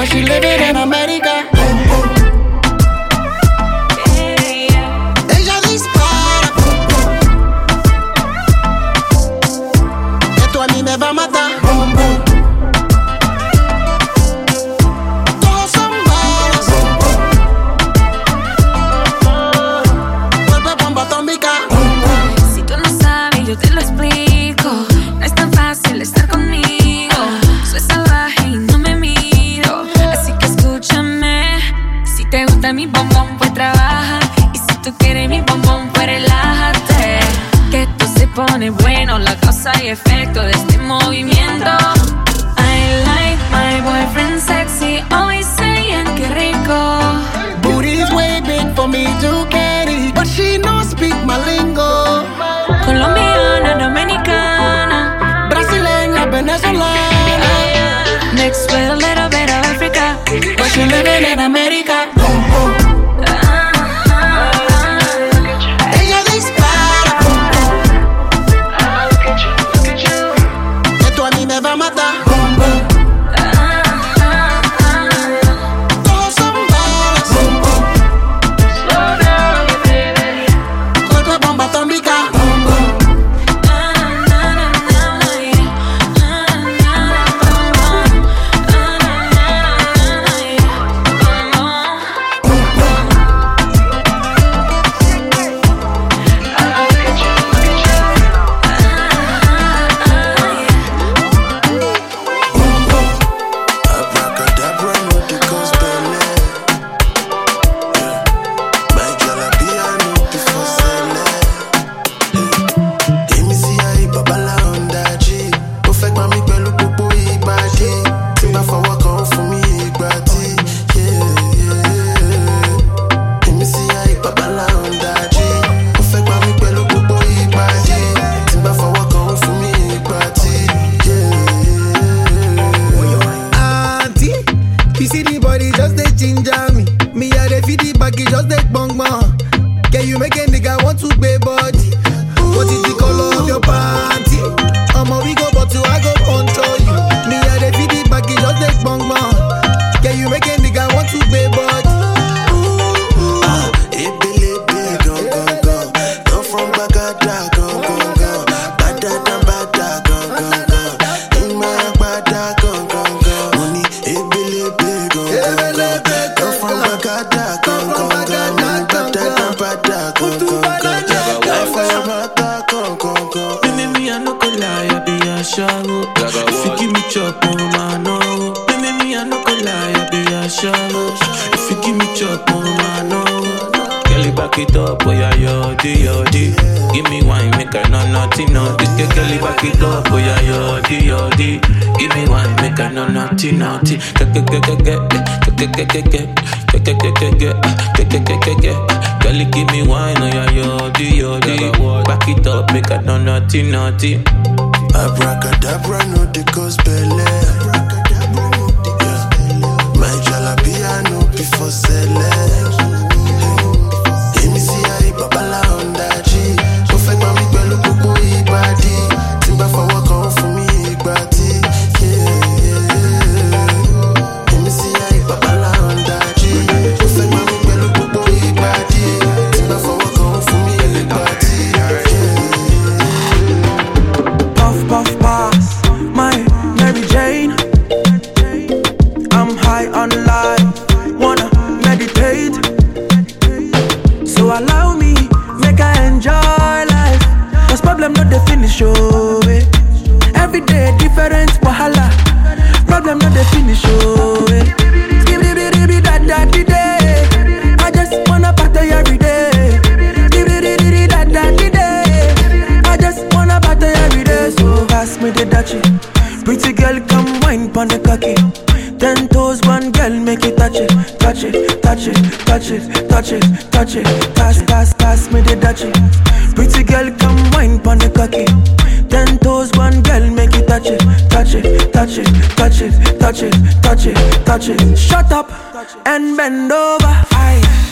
But she living in a man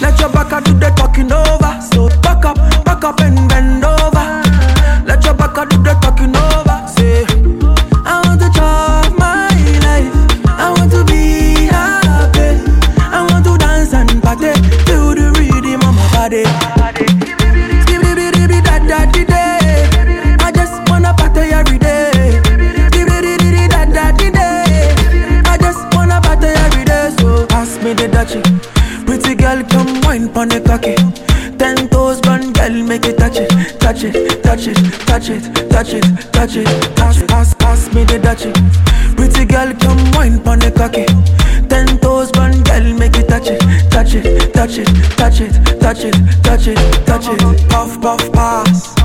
Let your back up do the talking over. So back up, back up and bend touch it, touch it. Pass, pass, pass me the touch it. Pretty girl, come wine pon the cocky. Ten toes, one girl, make it touch it, touch it, touch it, touch it, touch it, touch it, touch it. Puff, puff, pass.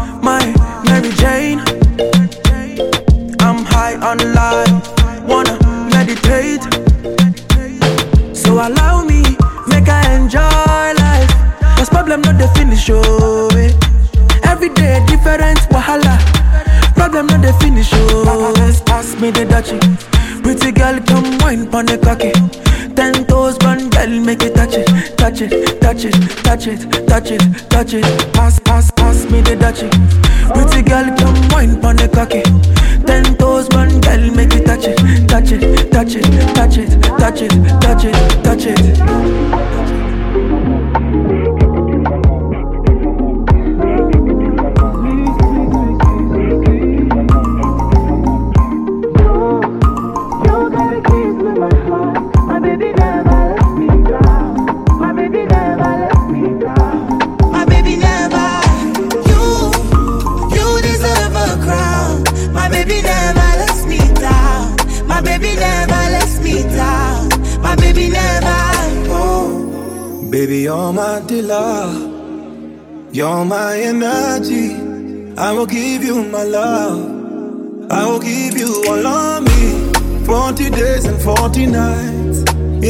Touch it, touch it, touch it. Pass, pass, pass me the dutchie. Give you my love. I will give you all of me. 40 days and 40 nights.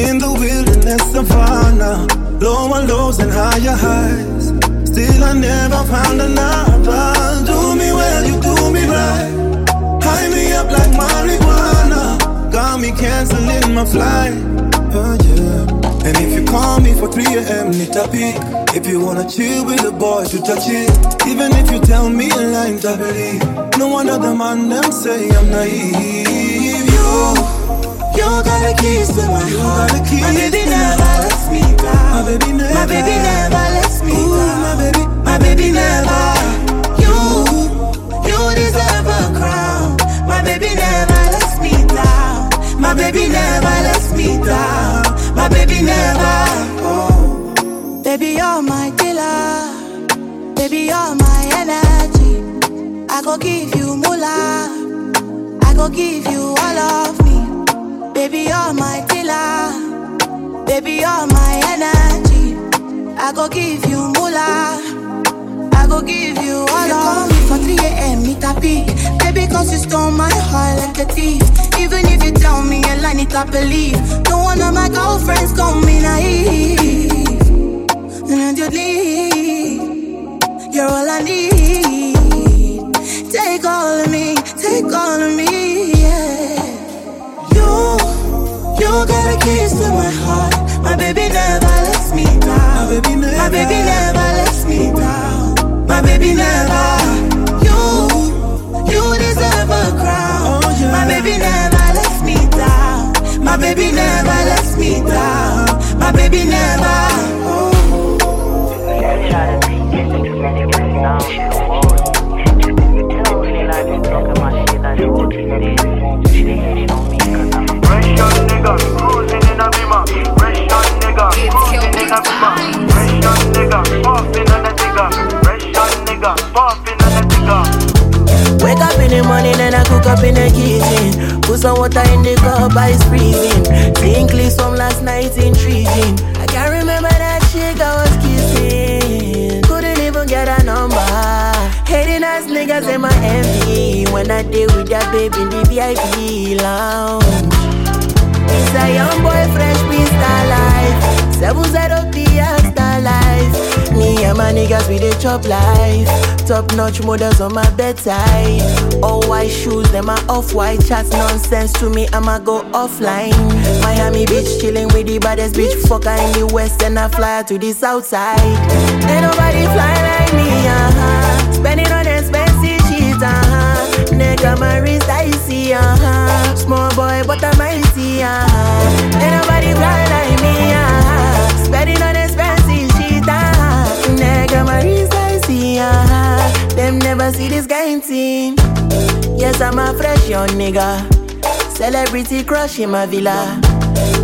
In the wilderness of savannah. Lower lows and higher highs. Still, I never found another. Do me well, you do me right. High me up like marijuana. Got me canceling my flight. Oh, yeah. And if you call me for 3 a.m., need a peek. If you wanna chill with the boys, to touch it. Even if you tell me a line to believe. No one other man them say I'm naive. You, You got the keys to my you heart. got the keys My baby never lets me down. My baby never. My baby never lets me down. Ooh, my baby. My baby never. You, you deserve a crown. My baby never lets me down. My baby never lets me down. My baby never. Baby, you're my killer. Baby, you're my energy. I go give you moolah. I go give you all of me. Baby, you're my dealer. Baby, you're my energy. I go give you moolah. I go give you all you call me for 3 a.m. meet a. Baby, cause you stole my heart like a thief. Even if you tell me a lie, need I believe. No one of my girlfriends call me naive. And you leave. You're all I need. Take all of me, take all of me, yeah. You, you got the keys to my heart. My baby never lets me down. My baby never. My baby never lets me down. My baby never. You, you deserve a crown. Oh, yeah. My baby never lets me down. My baby never lets me down. My baby never. Water in the cup, ice freezing. Think from last night intriguing. A number. Hating ass niggas in my envy. When I deal with that baby in the VIP lounge. It's a young boy, fresh star life. Seven zero the star life. Me and my niggas we dey chop life. Top notch models on my bedside. All white shoes, them are off white chats nonsense to me. I'ma go offline. Miami Beach chilling with the baddest bitch fucker in the west and I fly to the south side. Ain't nobody fly like me, uh huh. Spending on expensive shit, uh huh. Nigga, my wrist icy, uh huh. Small boy, but I'm icy, uh huh. Ain't nobody fly like me, uh huh. see this guy team. Yes, I'm a fresh young nigga. Celebrity crush in my villa.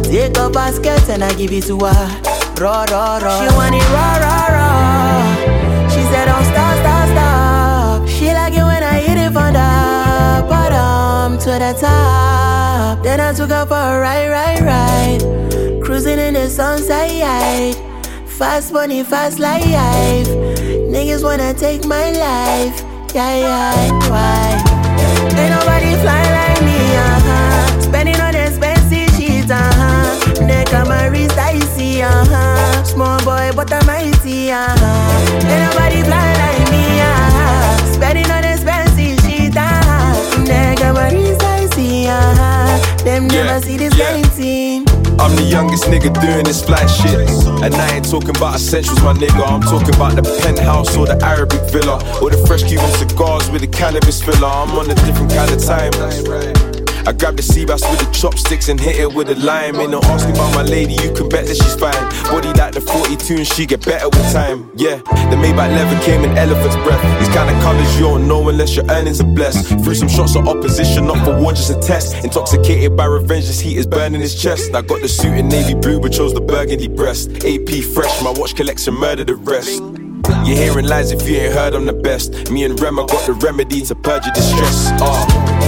Take a basket and I give it to her. Raw, raw, raw. She want it raw, raw, raw. She said, don't stop, stop, stop. She like it when I hit it from the bottom to the top. Then I took her for a ride, ride, ride. Cruising in the sunset. Fast money, fast life. Niggas wanna take my life. Yeah, yeah, why? Ain't nobody fly like me, uh huh. Spending on expensive shit, uh huh. Neck on my wrist, I see, uh huh. Small boy, but I'm mighty, uh huh. Ain't nobody fly like me, uh huh. Spending on expensive shit, uh huh. Neck on my wrist, I see, uh huh. Them Yeah, never see this yeah. kind thing. I'm the youngest nigga doing this flat shit. And I ain't talking about essentials, my nigga. I'm talking about the penthouse or the Arabic villa. Or the fresh Cuban cigars with the cannabis filler. I'm on a different kind of time. I grab the sea bass with the chopsticks and hit it with a lime. Ain't no asking about my lady, you can bet that she's fine. Body like the 42 and she get better with time. Yeah, the Maybach leather came in elephant's breath. These kind of colors you don't know unless your earnings are blessed. Threw some shots of opposition, not for one, just a test. Intoxicated by revenge, this heat is burning his chest. I got the suit in navy blue, but chose the burgundy breast. AP fresh, my watch collection murder the rest. You're hearing lies if you ain't heard I'm the best. Me and Rem, I got the remedy to purge your distress. Uh.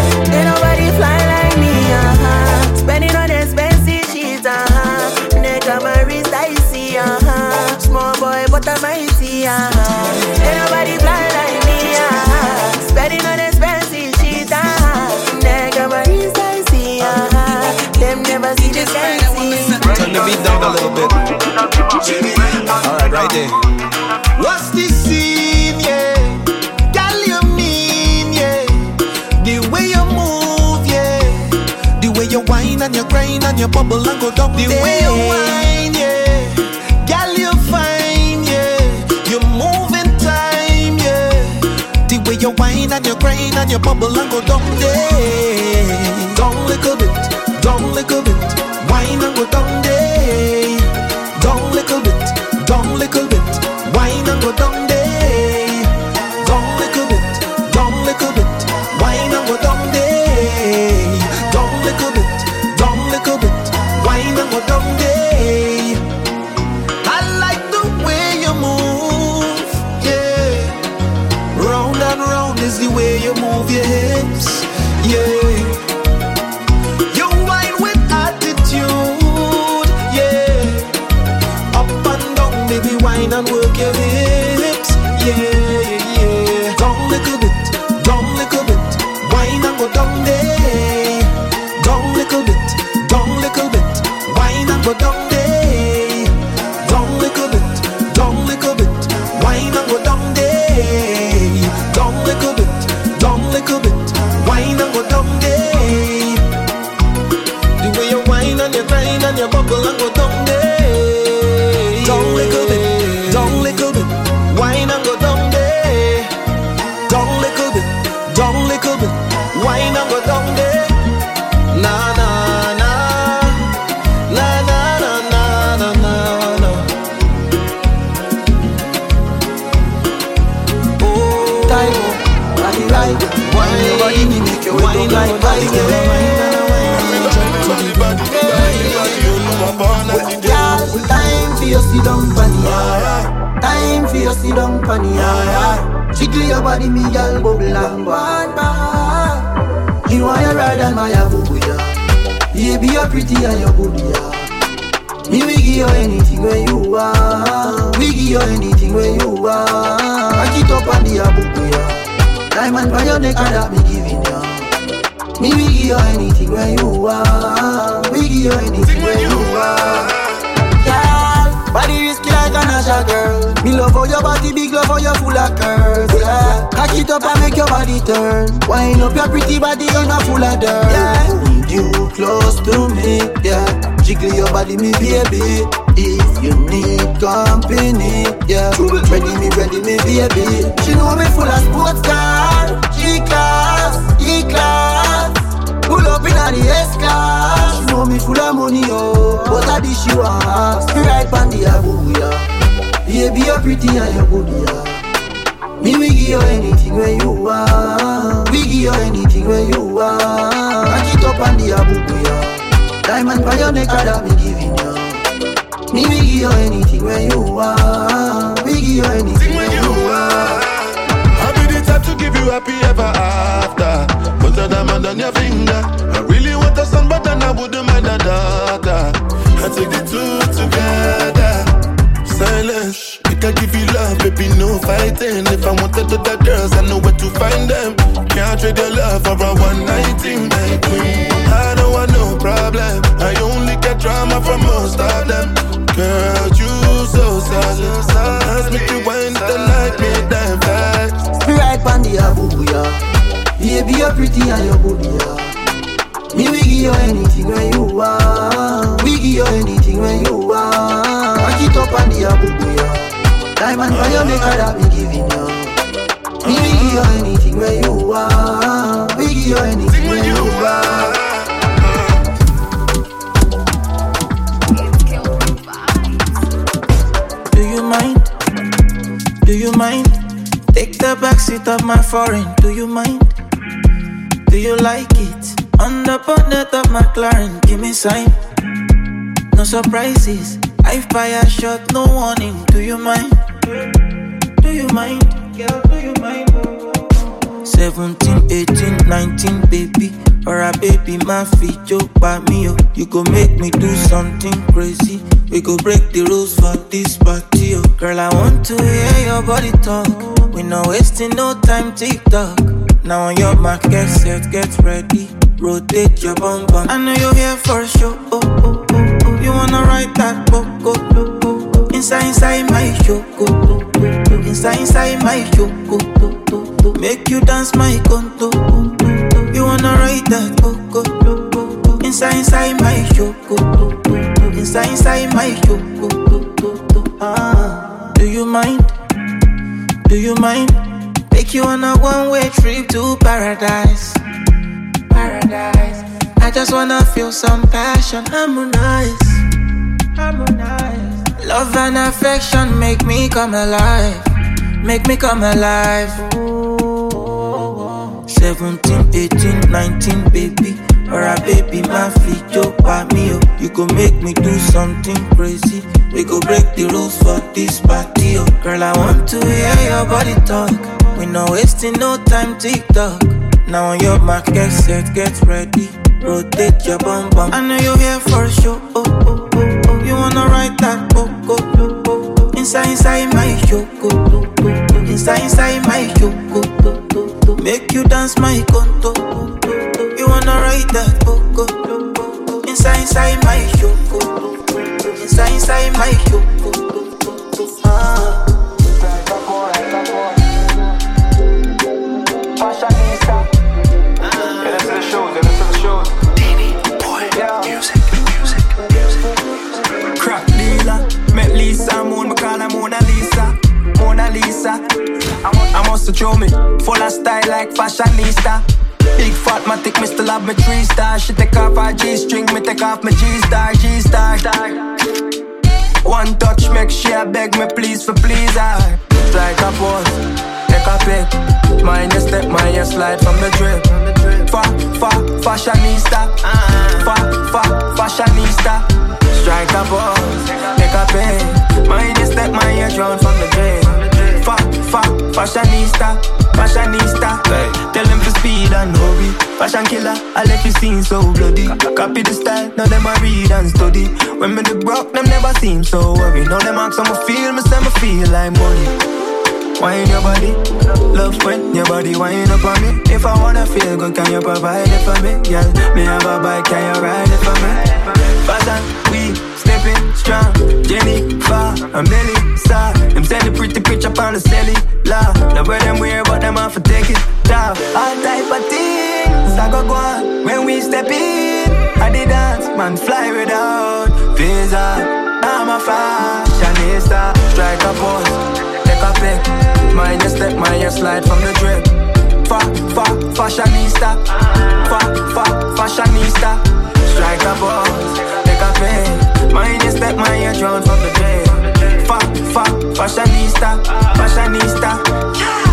Mighty, uh huh. Ain't nobody fly like me, uh huh. Spending on expensive shit, uh huh. Neck my wrist, I see, uh huh. Them never see this kind. Turn the beat down a little bit. Alright, right there. What's the scene, yeah? Girl, you mean, yeah? The way you move, yeah. The way you whine and you grind and you bubble and go down. The way you whine, whine and you grind and bubble and go down there. Down little bit, down little bit. Whine and go down you sit down funny, yeah. Jiggle your body, me girl, bubble and one. You want your ride and my yeah. Baby, you're pretty and you're good, yeah. Me we give you anything when you want. We give you anything when you want. Back it up on the abuku, yeah. Diamond by your neck and that me giving ya. Me we give you anything when you want. We give you anything when you want. Girl, body like an Asha girl. Me love how your body big, love how your full of curves. Yeah, cock it up and make your body turn. Wind up your pretty body, you not full of dirt. Yeah, need you close to me. Yeah, jiggle your body, me baby. If you need company, yeah, ready me, ready me, baby. She know me full of sports car, G class, E class. Pull up in the S class. She know me full of money, oh. But I dish you. Me right on the abu, yeah. Baby, you're pretty and you're good, yeah. Me we give you anything when you want. We give you anything when you want. Back it up on the abu, yeah. Diamond by your neck, that me giving you. Me we give you anything when you want. We give you anything when you want. I'll be the type to give you happy ever after on your finger. I really want a son, but then I wouldn't mind a daughter. I take the two together. Silence. I can give you love, baby, no fighting. If I wanted to that girls, I know where to find them. Can't trade your love for a one night thing, my queen. I don't want no problem. I only get drama from most of them. Girl, you so solid. Ask me to wind the night, make them fast. Right on the Abuya. Baby, you're pretty and you're good, yeah. Me, we give you anything when you want. We give you anything when you want. Back it up on the abuya. Diamond for your maker that we giving you. Me, we give you anything when you want. We give you anything when you want. Do you mind? Do you mind? Take the backseat of my foreign. Do you mind? Do you like it? On the bonnet of McLaren, give me sign. No surprises. I fire shot, no warning. Do you mind? Do you mind? Girl, do you mind? 17, 18, 19, baby. Or a baby, my feet joke by me. Oh. You go make me do something crazy. We go break the rules for this party. Oh. Girl, I want to hear your body talk. We not wasting no time, TikTok. Now on your mark, get set, get ready. Rotate your bum bum. I know you're here for sure. Oh, oh, oh, oh. You wanna ride that book, oh, oh, oh, oh. Inside, inside my show, oh, oh, oh, oh. Inside, inside my show, oh, oh, oh, oh. Make you dance my conto. You wanna ride that book, oh, oh, oh, oh. Inside, inside my show, oh, oh, oh, oh. Inside, inside my show, oh, oh, oh, oh. Ah, do you mind? Do you mind? Take you on a one-way trip to paradise. Paradise. I just wanna feel some passion. Harmonize. Harmonize. Love and affection make me come alive. Make me come alive. 17, 18, 19, baby. Or a baby, my feet joke by me. Oh. You go make me do something crazy. We go break the rules for this party. Oh. Girl, I want to hear your body talk. We no wasting no time, TikTok. Now on your mark, get set, get ready. Rotate your bum bum. I know you're here for sure. Oh, oh, oh, oh. You wanna ride that oh, oh, oh, oh. Inside, inside my show. Oh, oh, oh. Inside, inside my show. Oh, oh, oh, oh. Make you dance my conto. Wanna ride that oh. Inside, inside my show. Oh. Inside, inside my show. Oh. Ah. Lisa Moon, me call her Mona Lisa. Mona Lisa. I must have throw me full of style like fashionista. Big fat matic, me still have my three star. She take off her G string, me take off my G star, G star. One touch make a beg me please for please her. Like a pose, take a pic. Mind your step, mind your slide from the drip. Fa, fa, fashionista. Fa, fa, fashionista. Strike a pose, take a pic. Mind your step, mind your drown from the drip. Fa, fa, fashionista, fashionista. Tell them to speed and hurry. Fashion killer, I let you seen so bloody. Copy the style, now them I read and study. When me the broke, them never seem so worried. Now them ask how me feel, me say me feel like money. Wine your body, love when your body wine up on me. If I wanna feel good, can you provide it for me? Yeah, me have a bike, can you ride it for me? Fashion, we stepping strong. Jenny, far, and Melissa. Them send a pretty on the celly. La, now where them wear, but them off for take it down. All type of things, I go go on when we step in. I did dance, man, fly without visa. I'm a fashionista, strike a pose take a pic. Mind your step, mind your slide from the drip. Fa, fa, fashionista. Fa, fa, fashionista. Strike a pose, take a pic. Mind your step, mind your drown from the drip. Fa, fa, fashionista. Fashionista. Yeah.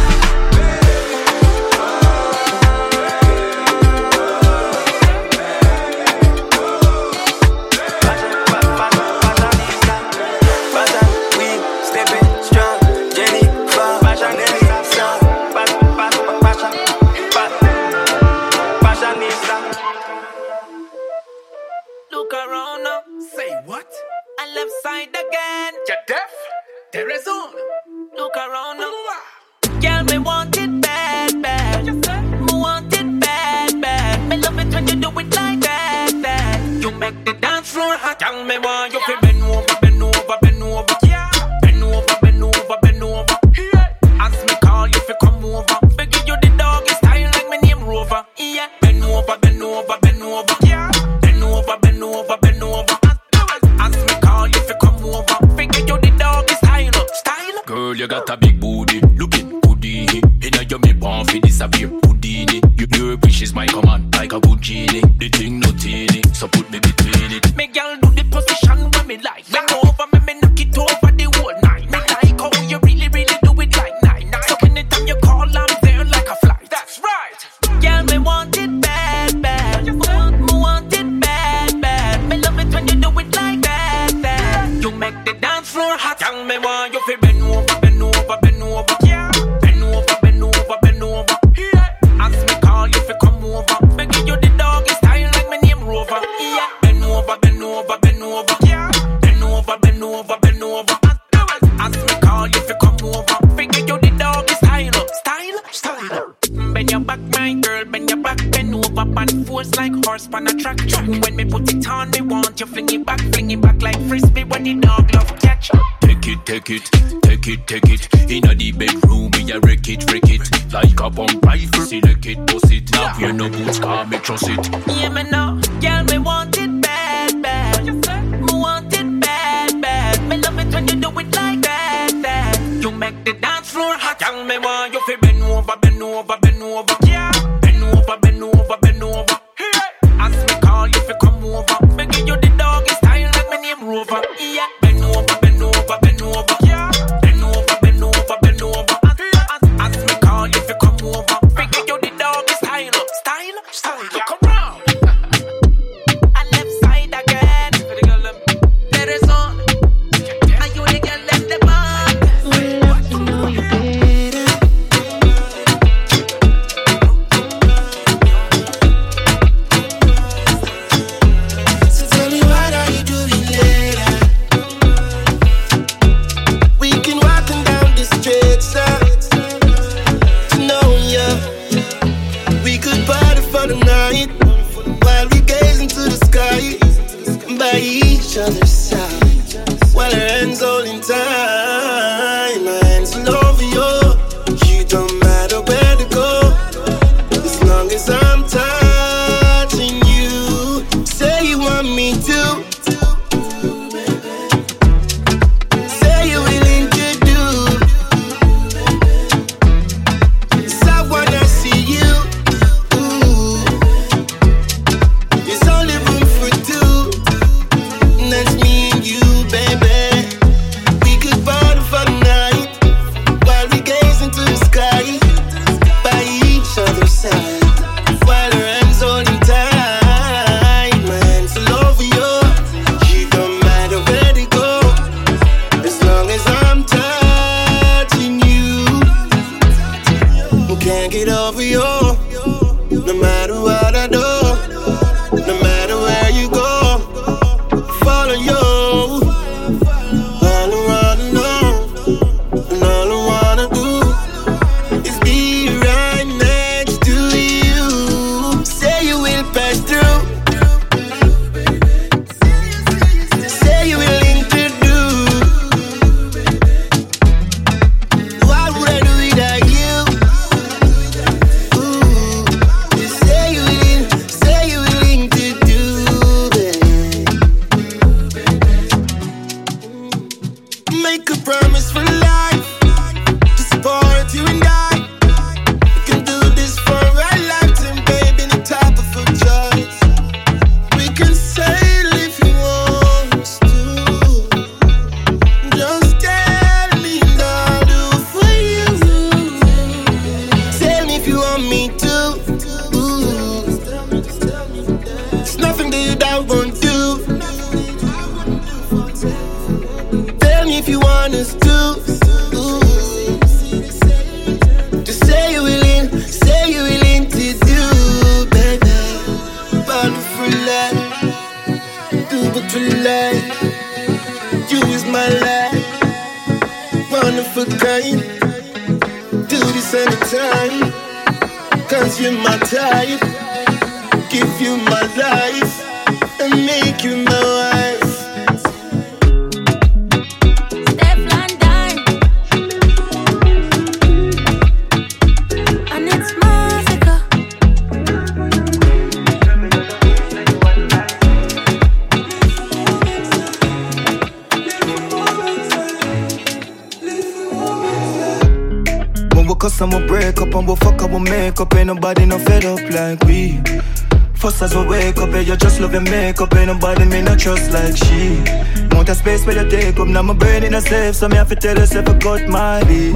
Trust like she. Want a space where you take up, now my brain in a safe, so me have to tell yourself I got my beat.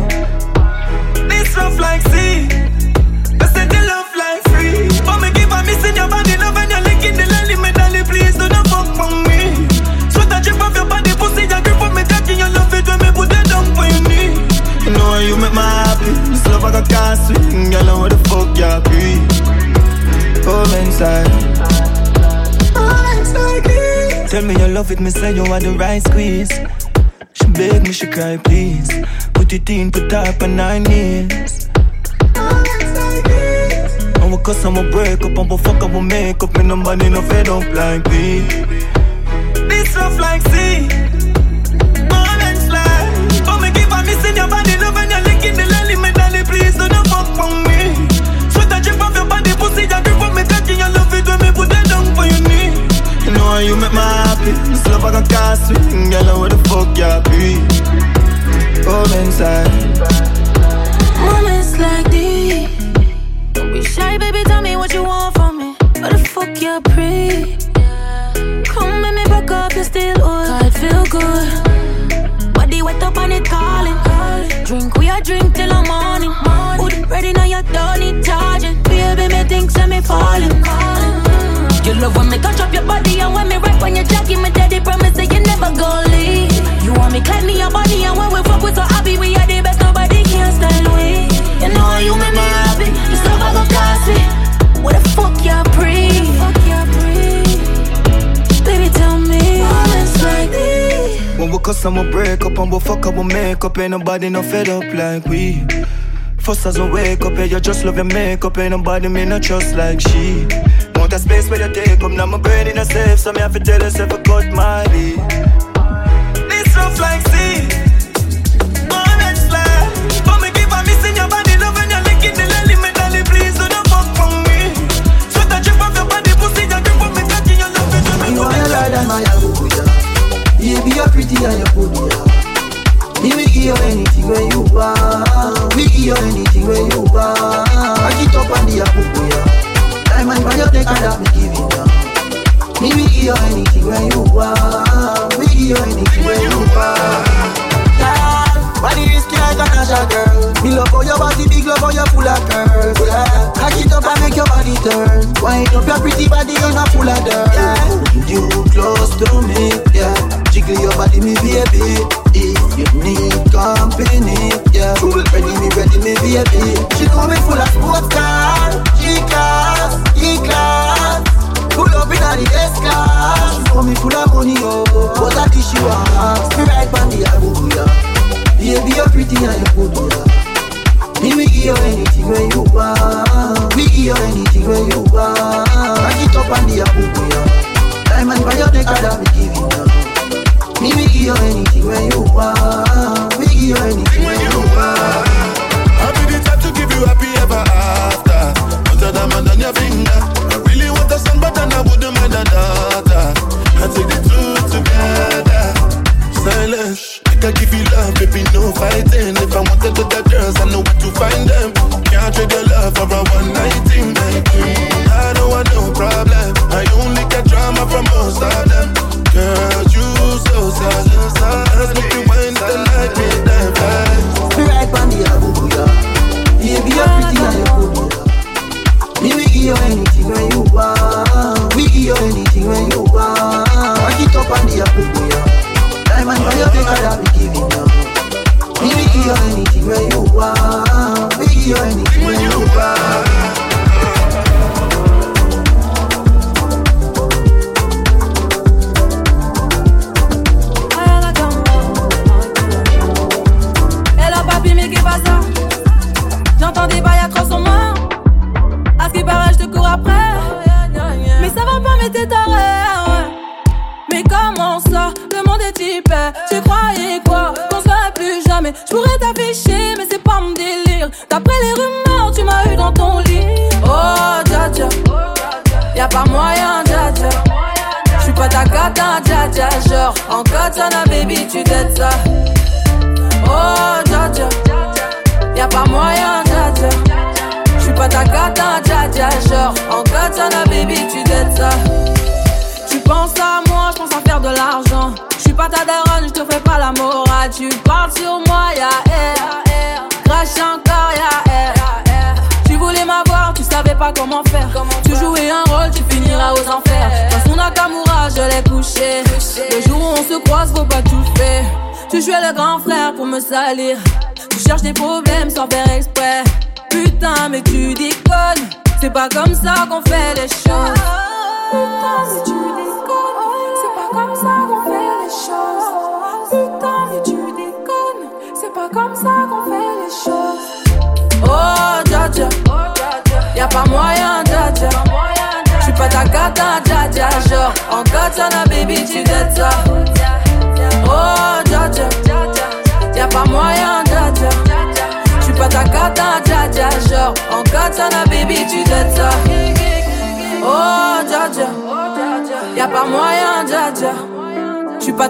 This rough like sea, love it, me say you want the right squeeze. She beg me, she cry, please. Put it in, put it up on nine knees. And we cuss, I'ma break up, I'ma fuck up, we make up, and nobody no fed up like me. This rough like sea. Happy. This love I can't swing, girl, know where the fuck you be. Come inside. Moments like these. Don't be shy, baby. Tell me what you want from me. What the fuck you pre? Come make me back up, you still old. God, feel good. Body wet up and it calling. Drink, we a drink till the morning. Hood ready now, you don't need charging. Baby, me think say me falling. You love when me touch up your body and when me We I'ma break up, and we fuck up, we make up. Ain't nobody no fed up like we. First as we wake up, yeah, you just love your makeup. Ain't nobody me no trust like she. Want a space where you take up, now my brain in a safe, so me have to tell yourself I got my beat. This rough like sea. Pretty and you're good, yeah. Me will give you anything when you want. We give you anything when you want. I get up on the Abuja Diamond by your neck and that me give it down Me will give you anything when you want. We give you anything when you want. Body risky like a Naja girl. Me love how your body big, love how you full of curves yeah. Cock it up and make your body turn. Wind up your pretty body, you're not full of dirt. Yeah. You close to me, yeah Jiggle your body, me baby. You need company, yeah. Ready me, ready me, baby. She me full of sports car G-class, E-class Pull up in the S-class She know me full of money, oh. What a dish you Me right on the Abuja Baby, you're pretty and you're good, yeah Me we give you anything when you want. We give you anything when you want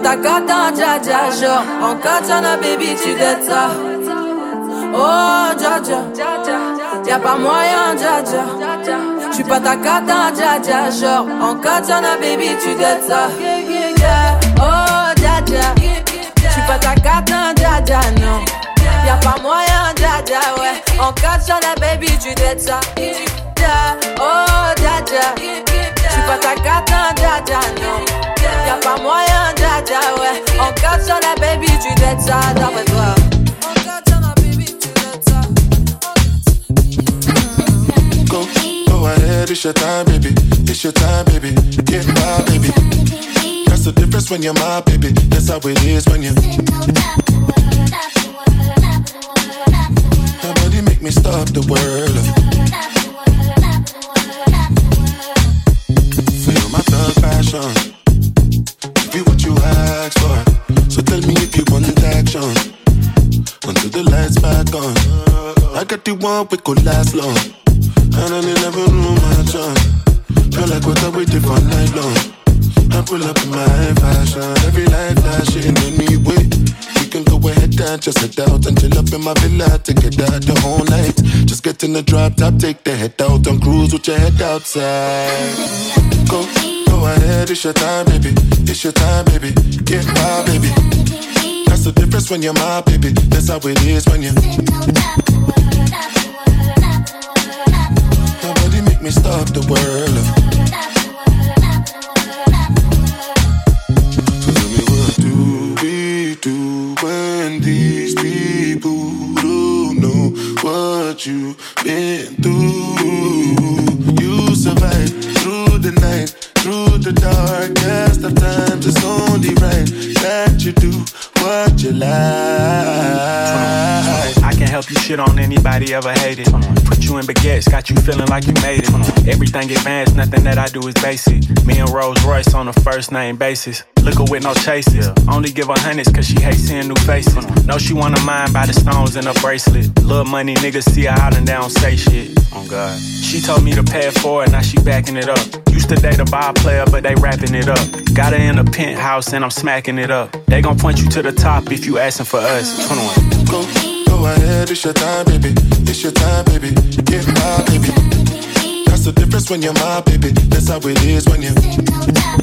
ta cata, dja dja. Genre, en katana, baby, tu dettes ça. Oh, dja dja. Y'a pas moyen, dja dja. J'suis pas ta cata, dja dja. Genre, en katana, baby, tu dettes ça. Oh, dja dja. J'suis pas ta cata, dja dja, non. Y'a pas moyen, dja dja, ouais. En katana, baby, tu dettes ça. Oh, dja dja. Cata, dja dja. Y'a katana, baby, go ahead, it's your time, baby. It's your time, baby. Get my baby. That's the difference when you're my baby. That's how it is when you. Nobody make me stop the world. One we could last long. And I never knew my chance. Feel like what I waited for night long. I pull up in my fashion. Every light flashing anyway. We can go ahead and just head out and chill up in my villa. Take it out the whole night. Just get in the drop top, take the head out and cruise with your head outside. Go, go ahead, it's your time, baby. It's your time, baby. Get my baby. That's the difference when you're my baby. That's how it is when you. Nobody make me stop the world. So tell me what do we do when these people don't know what you've been through? You survive through the night, through the darkest of times. It's only right that you do you. I can help you shit on anybody ever hated. Put you in baguettes, got you feeling like you made it. Everything advanced, nothing that I do is basic. Me and Rolls Royce on a first name basis. Look her with no chases. Only give her hundreds cause she hates seeing new faces. Know she wanna mind by the stones in her bracelet. Little money niggas see her out and they don't say shit. Oh God. She told me to pay for it forward, now she backing it up. Used to date a ball player, but they wrapping it up. Got her in a penthouse and I'm smacking it up. They gon' point you to the top if you asking for us. 21. Go, go ahead, it's your time, baby. It's your time, baby. Get my baby. That's the difference when you're my baby. That's how it is when you.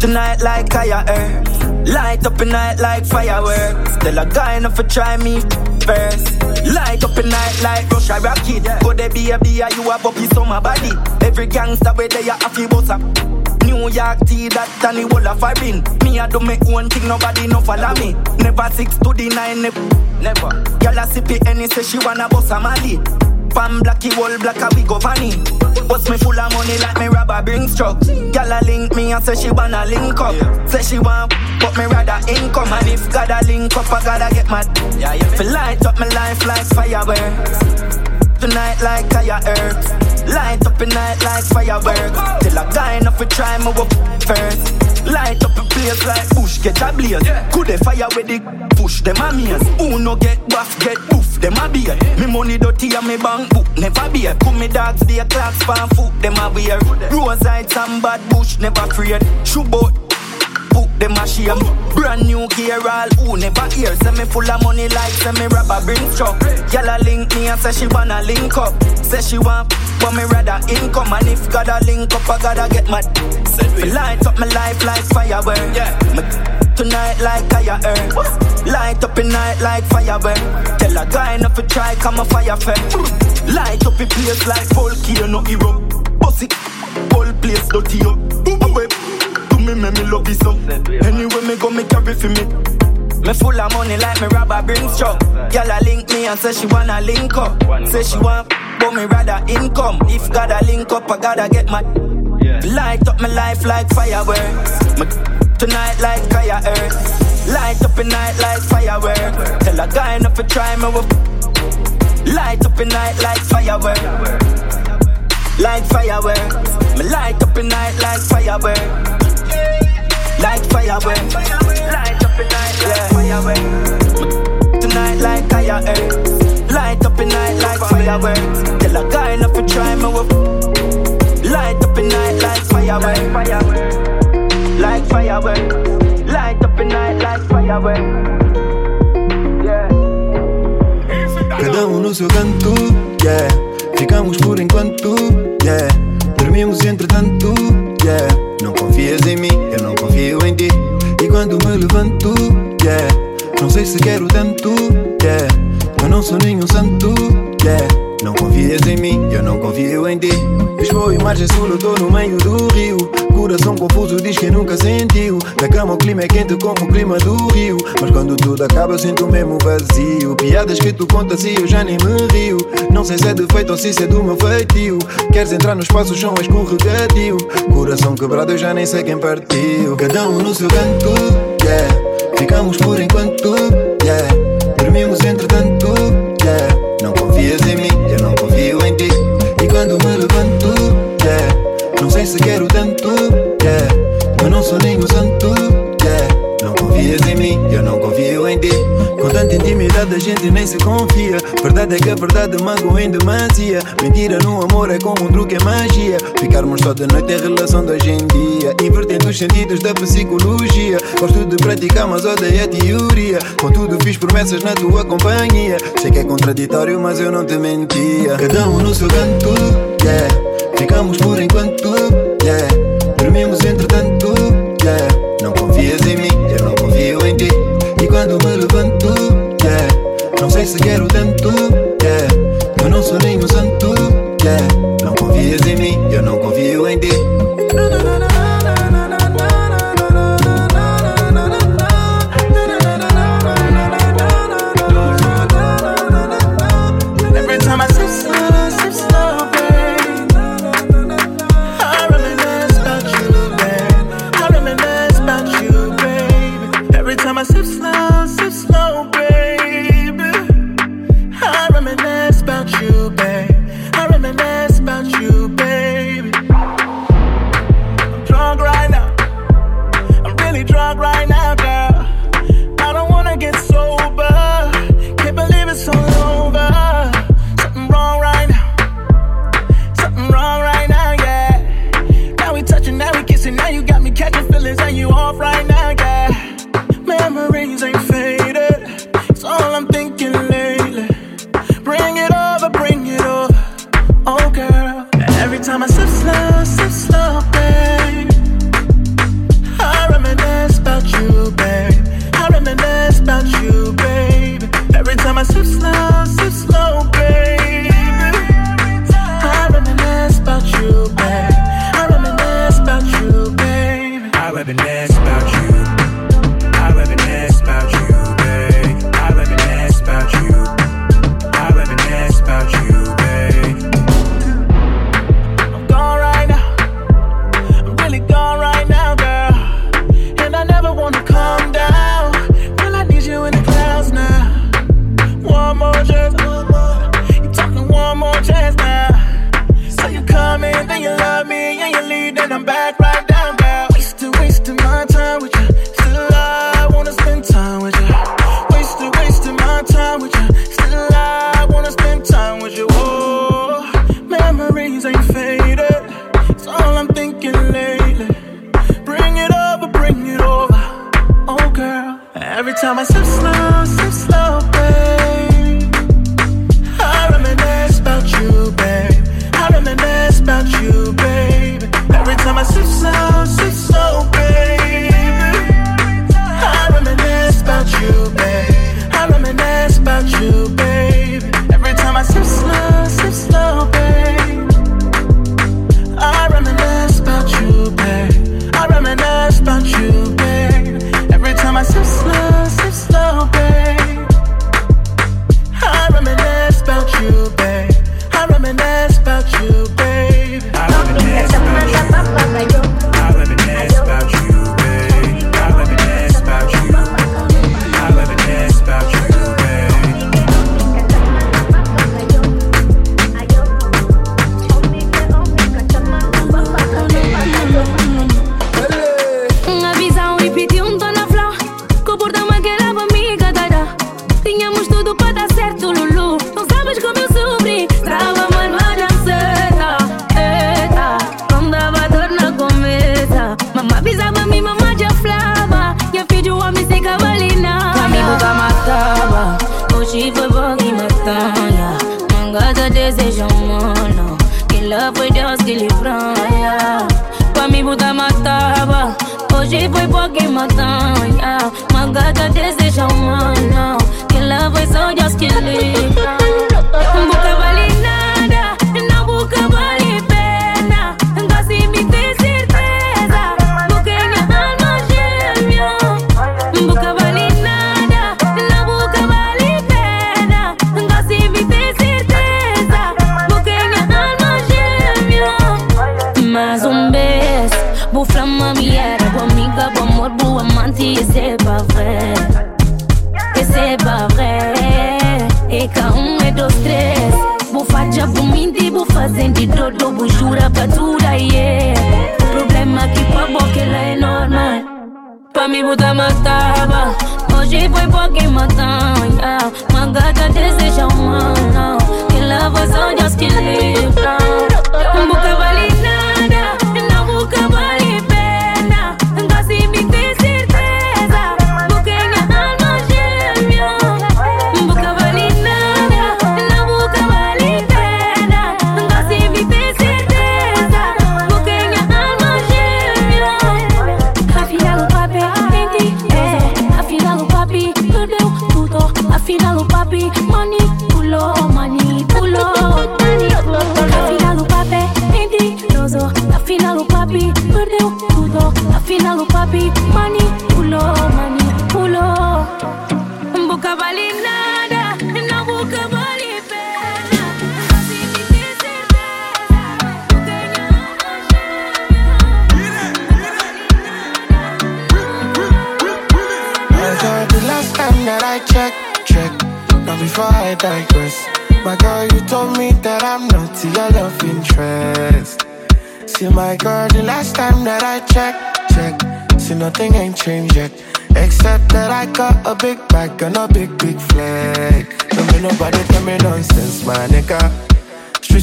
Tonight like fire earth. Light up a night like fireworks. Tell a guy enough to try me first. Light up a night like Russia rocket. Go there be a be a you a bumpy summer body. Every gangster where they a happy boss up. New York tea that the whole of foreign. Me I do me own thing, nobody no follow me. Never six to the nine, never. A sip it any say she wanna bust a mali. Pam blacky wall black a we go funny. What's me full of money like me robber bring truck. Girl a link me and say she wanna link up. Say she want, but me rather income. And if gotta link up, I gotta get mad. Yeah, yeah. Feel light up my life like fireworks. Tonight like fire earth. Light up a night like fireworks. Till a guy enough to try me up first. Light up a place like bush, get a blaze. Could they fire with the push them a maze? Who no get buff, get poof, them a beer. Me money dirty and me bank book, never beer. Come me dogs, a clocks, fan foot, them a wear. Rose heights and bad bush, never afraid. Shoe boat, them a shame. Brand new gear, all who never hear. Say me full of money like say me robber bring truck. Gyal a link me and say she wanna link up. Say she want, but me rather income. And if gotta link up, I gotta get mad. Me light up my life like firework. Yeah. Me Tonight like fire earth Light up in night like firework Tell a guy not to try come a fire fair Light up in place like volcano Boss it, whole place dirty up me, me, me love it so. Anyway, me go, me carry for me. Me full of money like me robber bring truck. Girl a link me and say she wanna link up. Say she want, but me rather income. If gotta link up, I gotta get my light up my life like fireworks. Tonight like fire earth. Light up in night like fireworks. Tell a guy not to try me with. Light up in night like fireworks. Like fireworks. Me light up in night like fireworks. Like fireworks. Light up in night like fireworks. Tonight like fire earth. Light up in night like fireworks. Tell a guy not to try me with. Light up in night like fireworks. Like fireworks. Light up in night like fireworks. Cada um no seu canto, yeah. Ficamos por enquanto, yeah. Dormimos entretanto, yeah. Não confias em mim, ti. E quando me levanto, yeah. Não sei se quero tanto, yeah. Eu não sou nenhum santo, yeah. Não confias em mim, eu não confio em ti. Lisboa e margem sul, eu tô no meio do rio. Coração confuso diz que nunca sentiu. Da cama o clima é quente como o clima do rio. Mas quando tudo acaba, eu sinto mesmo vazio. Piadas que tu contas e eu já nem me rio. Não sei se é defeito ou se isso é do meu feitio. Queres entrar no espaço, o chão é escorregadio. Coração quebrado, eu já nem sei quem partiu. Cada um no seu canto, yeah. Ficamos por enquanto, yeah. Dormimos entretanto, Se quero tanto, yeah. Eu não sou nenhum santo, yeah. Não confias em mim, eu não confio em ti. Com tanta intimidade a gente nem se confia. Verdade é que a verdade magoa em demasia. Mentira no amor é como um truque, é magia. Ficarmos só de noite é relação de hoje em dia. Invertendo os sentidos da psicologia. Gosto de praticar, mas odeio a teoria. Contudo, fiz promessas na tua companhia. Sei que é contraditório, mas eu não te mentia. Cada um no seu canto, yeah. Ficamos por enquanto, yeah. Dormimos entretanto, yeah. Não confias em mim, eu não confio em ti. E quando me levanto, yeah. Não sei se quero tanto, yeah. Eu não sou nenhum santo, yeah.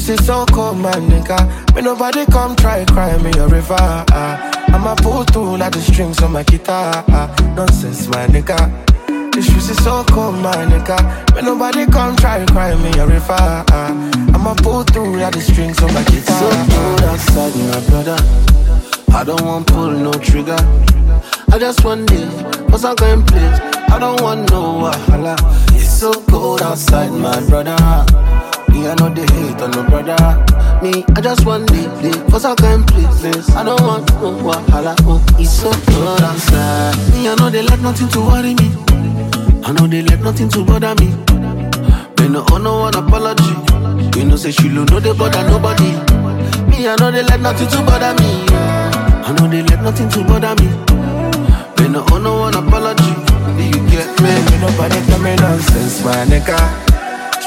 Streets is so cold, my nigga. Me nobody come try cry me a river. ah. I'ma pull through like the strings on my guitar. ah. Nonsense, my nigga. Streets is so cold, my nigga. Nobody come try cry me a river. ah. I'ma pull through like the strings on my guitar. So cold outside, my brother. I don't want pull no trigger. I just want it, cause I'm going place. I don't want no wahala. It's so cold outside, my brother. Me, I know they hate on no brother. Me, I just want it cause I'm going places. I don't want no wahala. Oh, it's so cold outside. Me, I know they let nothing to worry me. I know they let nothing to bother me. Me no owe oh, no one apology. You know say she no they bother nobody. Me I know they let nothing to bother me. I know they let nothing to bother me. Me no owe oh, no one apology. Do you get me? Me nobody me nonsense, my nigga.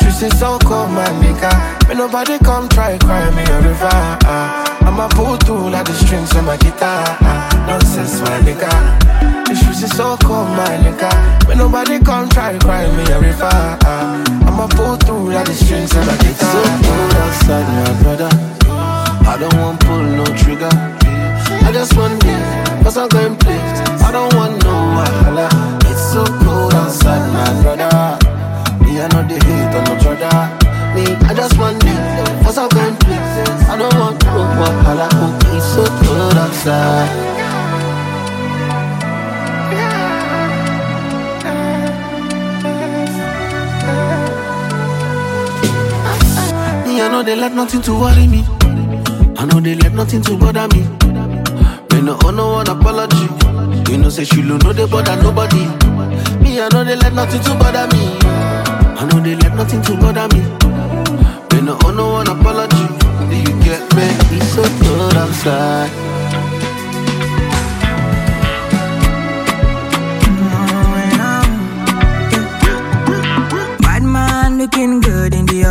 Streets is so cold, my nigga. Me nobody come try cry me a river. ah. I'ma pull through like the strings on my guitar. ah. Nonsense, my nigga. Streets is so cold, my nigga. Me nobody come try cry me a river. ah. I'ma pull through like the strings on my guitar. It's so cold outside, my brother. I don't want pull no trigger. I just want it, cause I'm going place. I don't want no wahala. It's so cold outside, my brother. Me, I know they hate on no brother. Me, I just want it, cause I'm going place. I don't want no wahala. Oh, it's so cold outside. I know they let nothing to worry me. I know they let nothing to bother me. Me no owe no one apology. You know say she no they bother nobody. Me I know they let nothing to bother me. I know they let nothing to bother me. Me oh no owe no one apology. Do you get me? It's so cold outside. Bad man looking good in the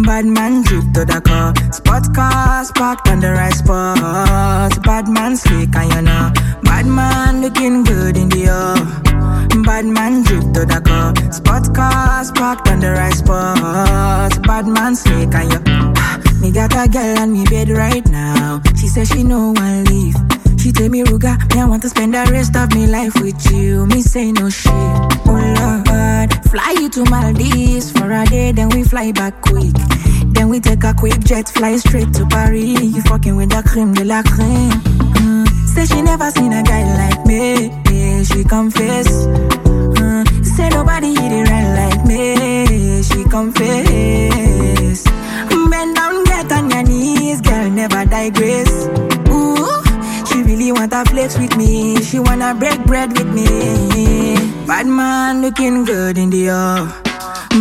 air. Bad man drip to the car. Spot cars parked on the right spot. Bad man slick and you know. Bad man looking good in the air. Bad man drip to the car. Spot cars parked on the right spot. Bad man slick and you. Ah, me got a girl on me bed right now. She says she no one leave. She tell me Ruga, me I want to spend the rest of me life with you. Me say no shit. Oh Lord, fly you to Maldives for a day, then we fly back quick. Then we take a quick jet, fly straight to Paris. You fucking with the cream de la creme. Mm. Say she never seen a guy like me. Yeah, she confess. Mm. Say nobody hit it right like me. She confess. Bend down, get on your knees, girl, never digress. She really wanna flex with me. She wanna break bread with me. Bad man looking good in the air.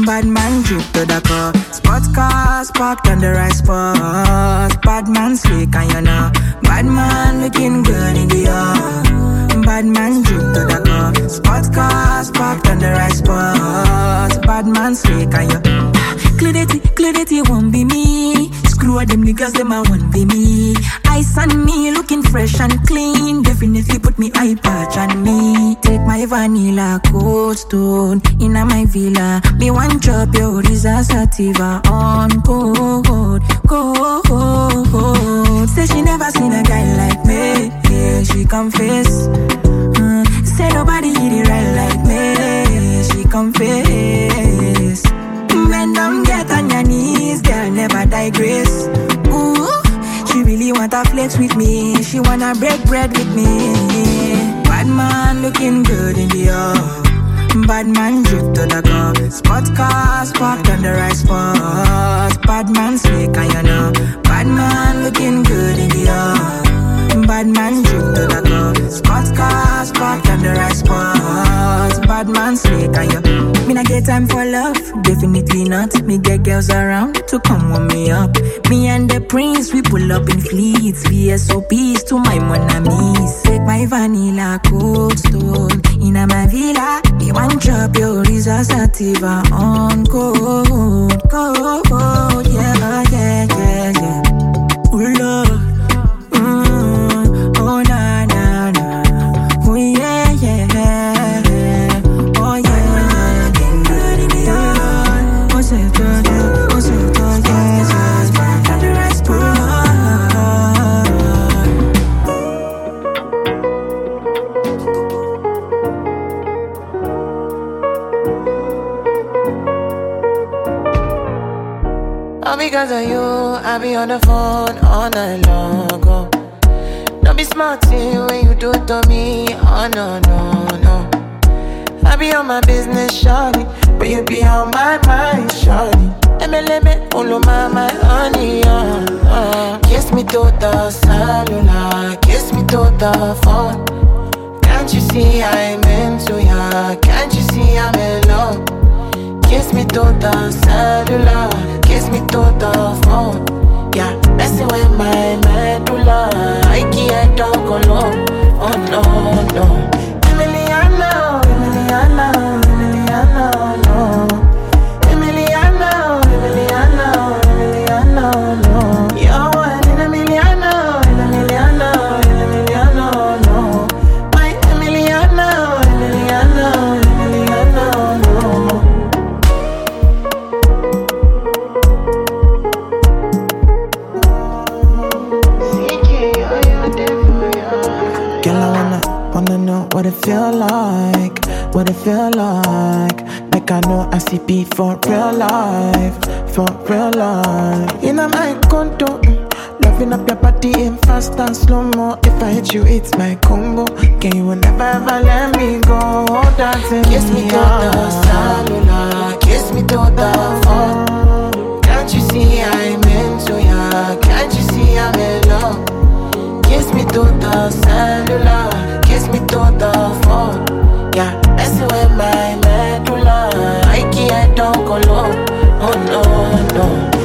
Bad man drip to the car. Spot cars parked on the right spot. Bad man slick and you know. Bad man looking good in the air. Bad man drip to the car. Spot cars parked on the right spot. Bad man slick and you. Clarity, clarity won't be me. Screw them niggas, them I won't be me. Ice on me, looking fresh and clean. Definitely put me eye patch on me. Take my vanilla cold stone in my villa. Me one drop your sativa on cold, cold. Say she never seen a guy like me. Yeah, she confess. Mm, say nobody hit it right like me. She confess. Never digress. Ooh, she really wanna flex with me. She wanna break bread with me. Bad man looking good in the air. Bad man drip to the car. Spot cars parked on the right spot. Bad man slick and you know. Bad man looking good in the air. Bad man drip to the car. Spot cars parked on the right spot. Bad man slick and you. Me not get time for love, definitely not. Me get girls around to come warm me up. Me and the prince, we pull up in fleets. VSOPs to my monamis. Take my vanilla cold stone in my villa. Me one drop your Risa sativa on cold, cold, yeah, yeah, yeah, yeah. Ooh, love. Because of you, I be on the phone all night long. Oh. Don't be smart when you do to me. Oh no, no, no. I be on my business, shawty, but you be on my mind, shawty. MLM, all my, my honey, uh, uh. Kiss me to the cellular, kiss me to the phone. Can't you see I'm into ya? Can't you see I'm in love? Kiss me to the cellular, kiss me to the phone. Yeah, messing with my medulla. I can't talk alone. Oh no, no. Emiliano, Emiliano, feel like, what it feel like. Like I know I see beat for real life, for real life. In a my condo, mm, loving up your body in fast and slow mo. If I hit you, it's my combo. Can you never ever let me go? Dancing Kiss me to the cellular, kiss me to the phone. Can't you see I'm into ya? Can't you see I'm in love? Kiss me to the cellular, kiss me to the phone. Yeah, messing with my medulla. I can't talk alone. Oh no, no.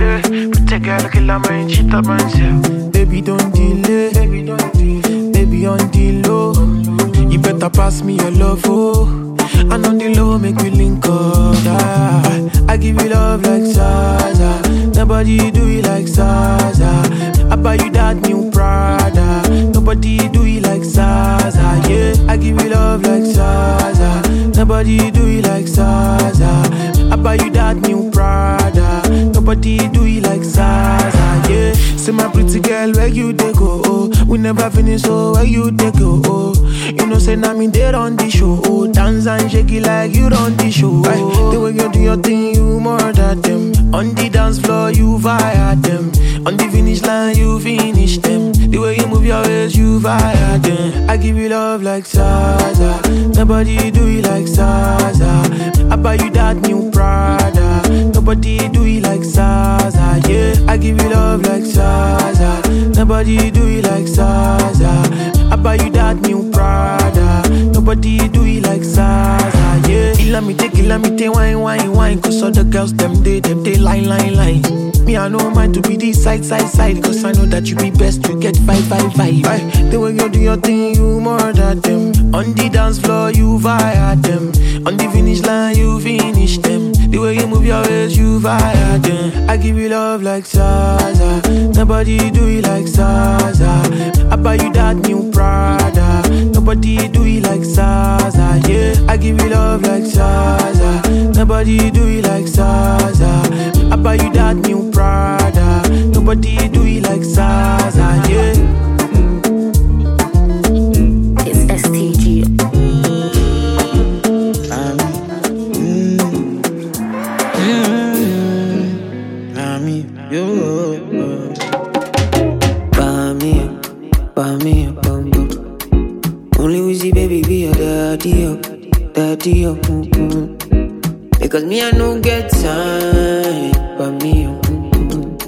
fait. Peut-être qu'elle que and main, tu t'as pensé. Baby, don't delay. Baby, don't delay. Baby, on the low. You better pass me your love, oh. And on the low, make we link up. Yeah. I give you love like Zaza. Nobody do it like Zaza. I buy you that new Prada. Nobody do it like Zaza. Yeah, I give you love like Zaza. Nobody do it like Zaza. I buy you that new Prada. Nobody do it like Zaza. Yeah, say my pretty girl, where you they go? Oh, we never finish, so where you they go? Oh, you know, say now me there on the show. Oh, dance and shake it like you on the show. Oh, the way you do your thing, you than them. On the dance floor, you fire them. On the finish line, you finish them. The way you move your waist, you fire them. I give you love like Zaza. Nobody do it like Zaza. I buy you that new Prada. Nobody do it like Zaza. Yeah, I give you love like Zaza. Nobody do it like Zaza. I buy you that new Prada. Nobody do it like Zaza. Yeah, me take, wine, wine, wine. Cause all the girls them they, them they line, line, line. Me I know mine to be the side, side, side. Cause I know that you be best to get five, five, five. Aye, the way you do your thing, you than them. On the dance floor, you fire them. On the finish line, you finish them. The way you move your waist, you fire them. I give you love like Zaza. Nobody do it like Zaza. I buy you that new Prada. Nobody do it like Zaza. Yeah, I give you love like Zaza. Nobody do it like Zaza. I buy you that new Prada. Nobody do it like Zaza. Yeah. Daddy up, daddy up. mm, mm. Because me I no get time, but me. mm,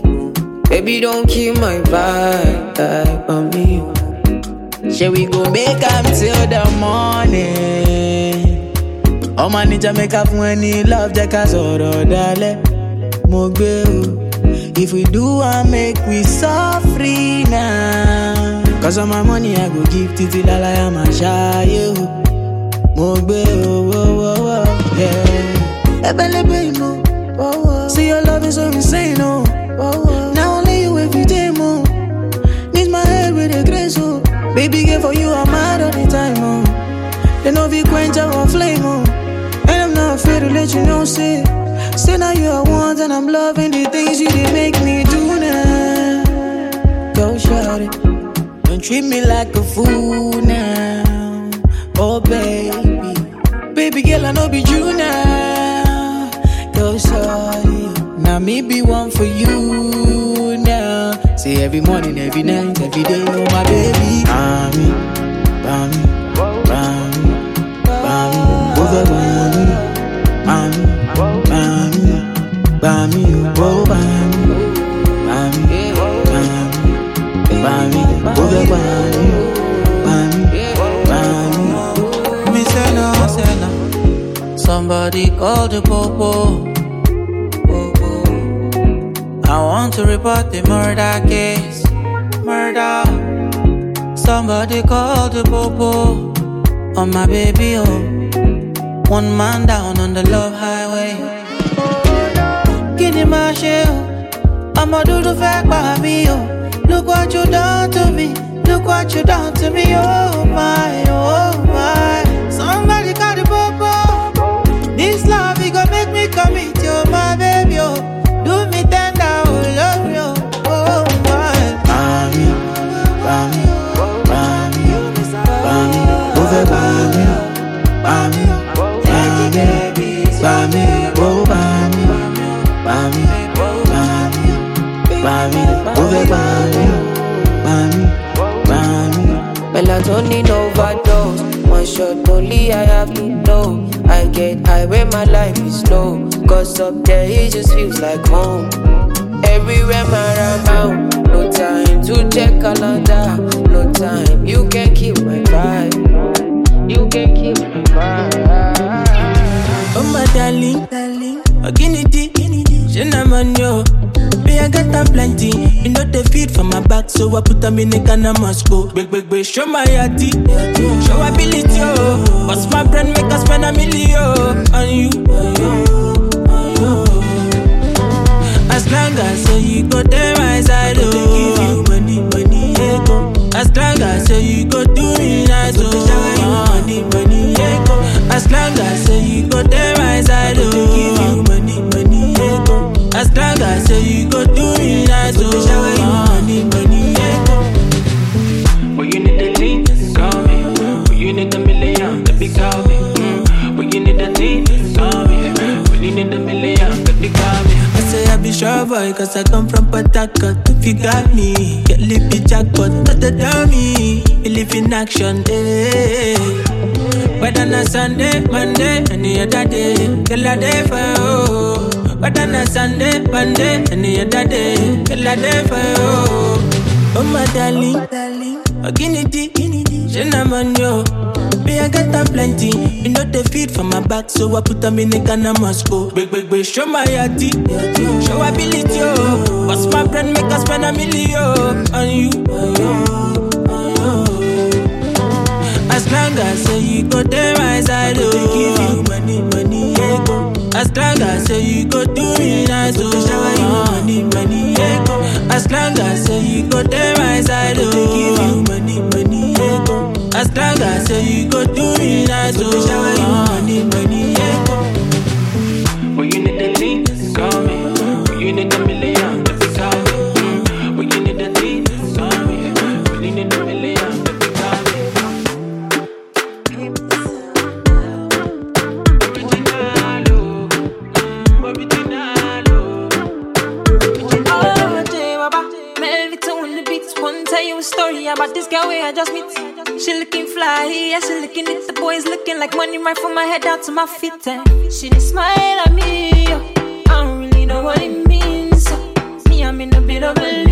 mm. Baby don't kill my vibe, but me. Shall we go make up till the morning? ọmọ make up fún ẹni love jẹ́ ká sọ̀rọ̀ dalẹ̀ mo. If we do I make we suffer now. Cause all my money I go give títí lálàyà máa ṣáyé o. Mo gbé owó. Ẹbẹ̀lẹ́bẹ̀ ìmọ̀ See your love is so insane o. Now only you every day mo. Need my head with a grace o. Baby girl for you I'm mad all the time o. They know we quench our flame oh. And I'm not afraid to let you know say Say now you are one and I'm loving the things you did make me do now Go shout it Don't treat me like a fool now Oh baby Baby girl I know be true now. Go it Now me be one for you now. Say every morning, every night, every day, oh my baby. Mommy, mommy, mommy Bami, over Bami, Bami, Bami, Bami, oh Bami, Bami, Bami, Bami, over Bami, Bami, Somebody call the popo. I want to report the murder case. Murder. Somebody call the popo. On my baby, oh. One man down on the love highway. Kini ma ṣe o? Ọmọ dúdú fẹ́ pa mí o. Look what you done to me. Look what you done to me, oh my, oh my. Melatonin overdose. One shot only I have to know. I get high when my life is slow. Cause up there it just feels like home. Everywhere my around. No time to check calendar. No time. You can keep my vibe. You can keep my vibe. Darling, na man yo. Me I got them plenty, you know the feed for my back so I put them in a Ghana must go. Big, big, big, show my yati, show ability, oh. Bust my brain, make us spend a million on you. As long as you go there my side, oh. give you money, money, yeah. As long as say you go do me nice, oh. you money, money, yeah, go. As long as say you go there my side, oh. give you money, money, yeah, go. As long as say you go do me nice, oh. shower you money, money, yeah, go. When you need the lean, call me. When you need a million, baby, call me. Mm. When you need the lean, call me. When you need a million, baby, call me. I say I be sure boy, cause I come from Port If you got me, get lippy jackpot, not the dummy. You live in action, eh. Whether na Sunday, Monday, any other day, girl a day for you. Whether na Sunday, Monday, any other day, girl a day for you. Oh my darling, oh guinea she na man yo. Me I get them plenty, you know they feed for my back, so I put them in a Ghana must go. Big big big, show my yati, show ability oh. Bust my brain, make us spend a million on you. As long as say you go there my side, oh. give you money, money, yeah, go. As long as say you go do me nice, oh. shower you money, money, yeah, go. As long as say you go there my side, oh. give you money, money, yeah, go. As long as say you go do me nice, oh. shower you money, money, like right from my head down to my feet. And she didn't smile at me. I don't really know what it means. Me, I'm in a bit of a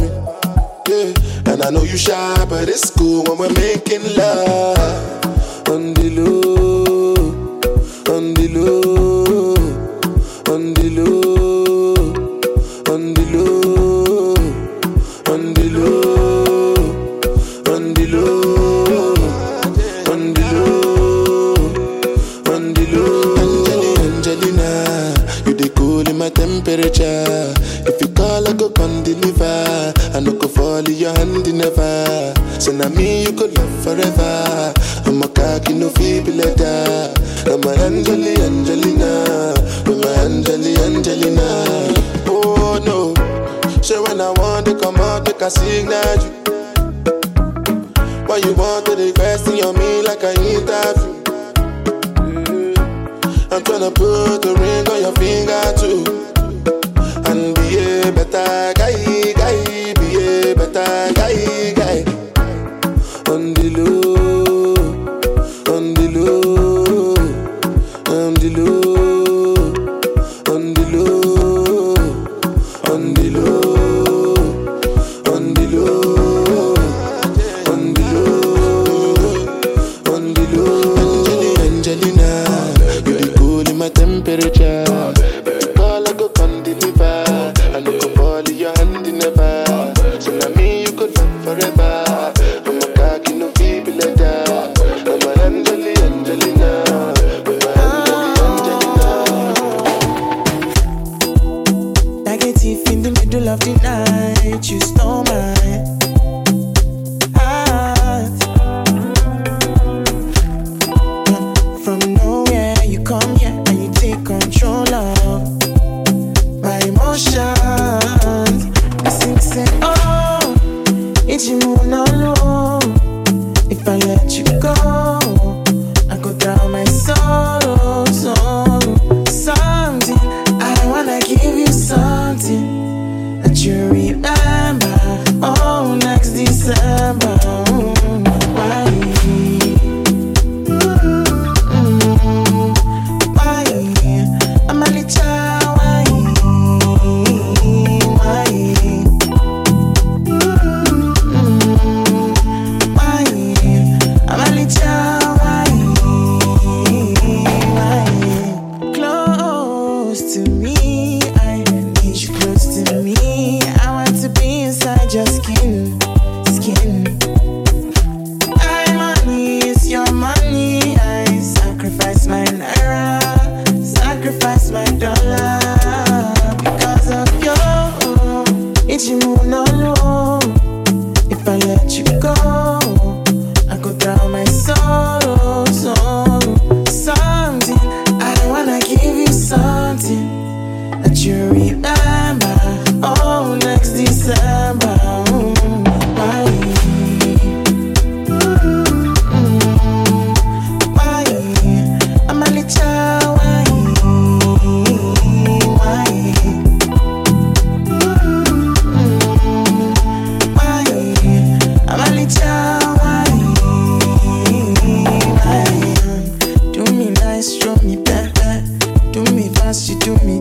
me. Yeah. And I know you shy, but it's cool when we're making love.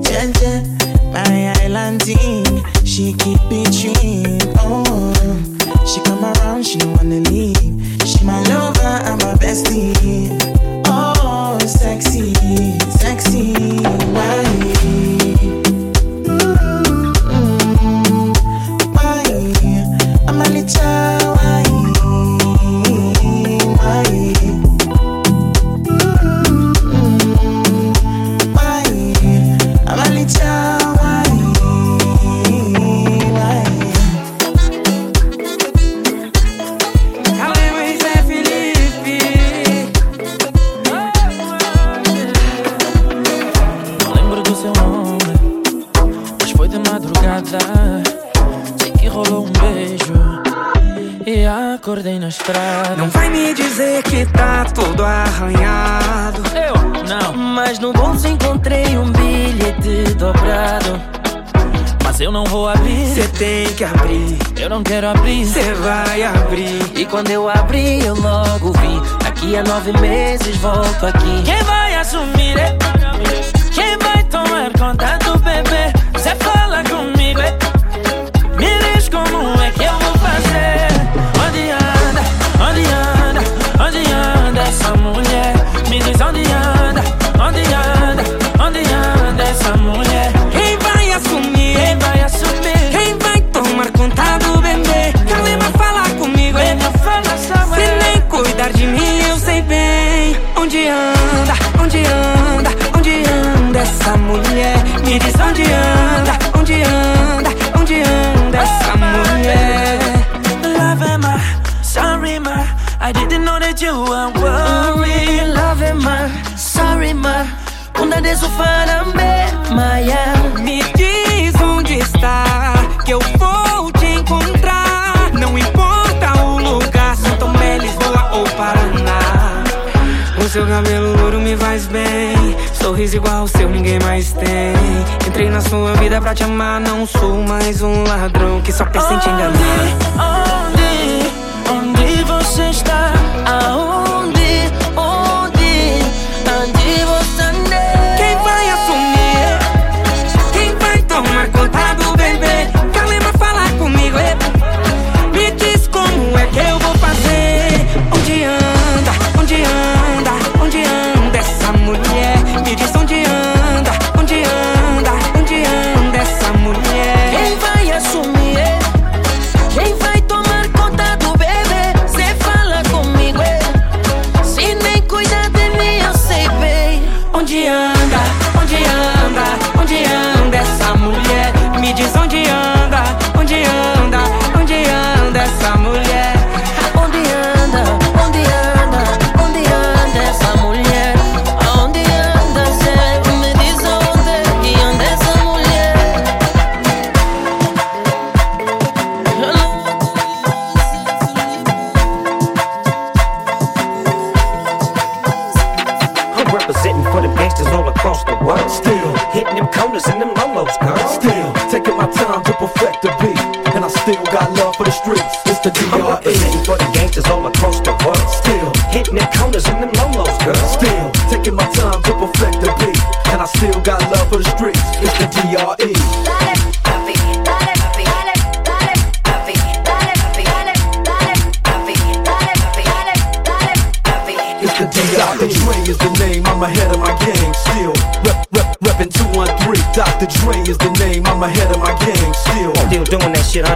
Jaja, my islanding, she keep bitching. Oh, she come around, she don't wanna leave. She my lover, I'm my bestie. Oh, sexy, sexy. quero abrir, você vai abrir. E quando eu abri eu logo vi. Daqui a nove meses volto aqui. Quem vai assumir é? Quem vai tomar conta do bebê? Você fala comigo, é? Me diz como é que eu vou fazer. Onde anda, onde anda, onde anda essa mulher? Me diz onde anda. and worry Loving my, sorry my Bunda de sofá na Maya. Me diz onde está Que eu vou te encontrar. Não importa o lugar Se Tomé, Lisboa ou Paraná. O seu cabelo louro me faz bem. Sorriso igual o seu ninguém mais tem. Entrei na sua vida pra te amar Não sou mais um ladrão Que só pensa em te enganar.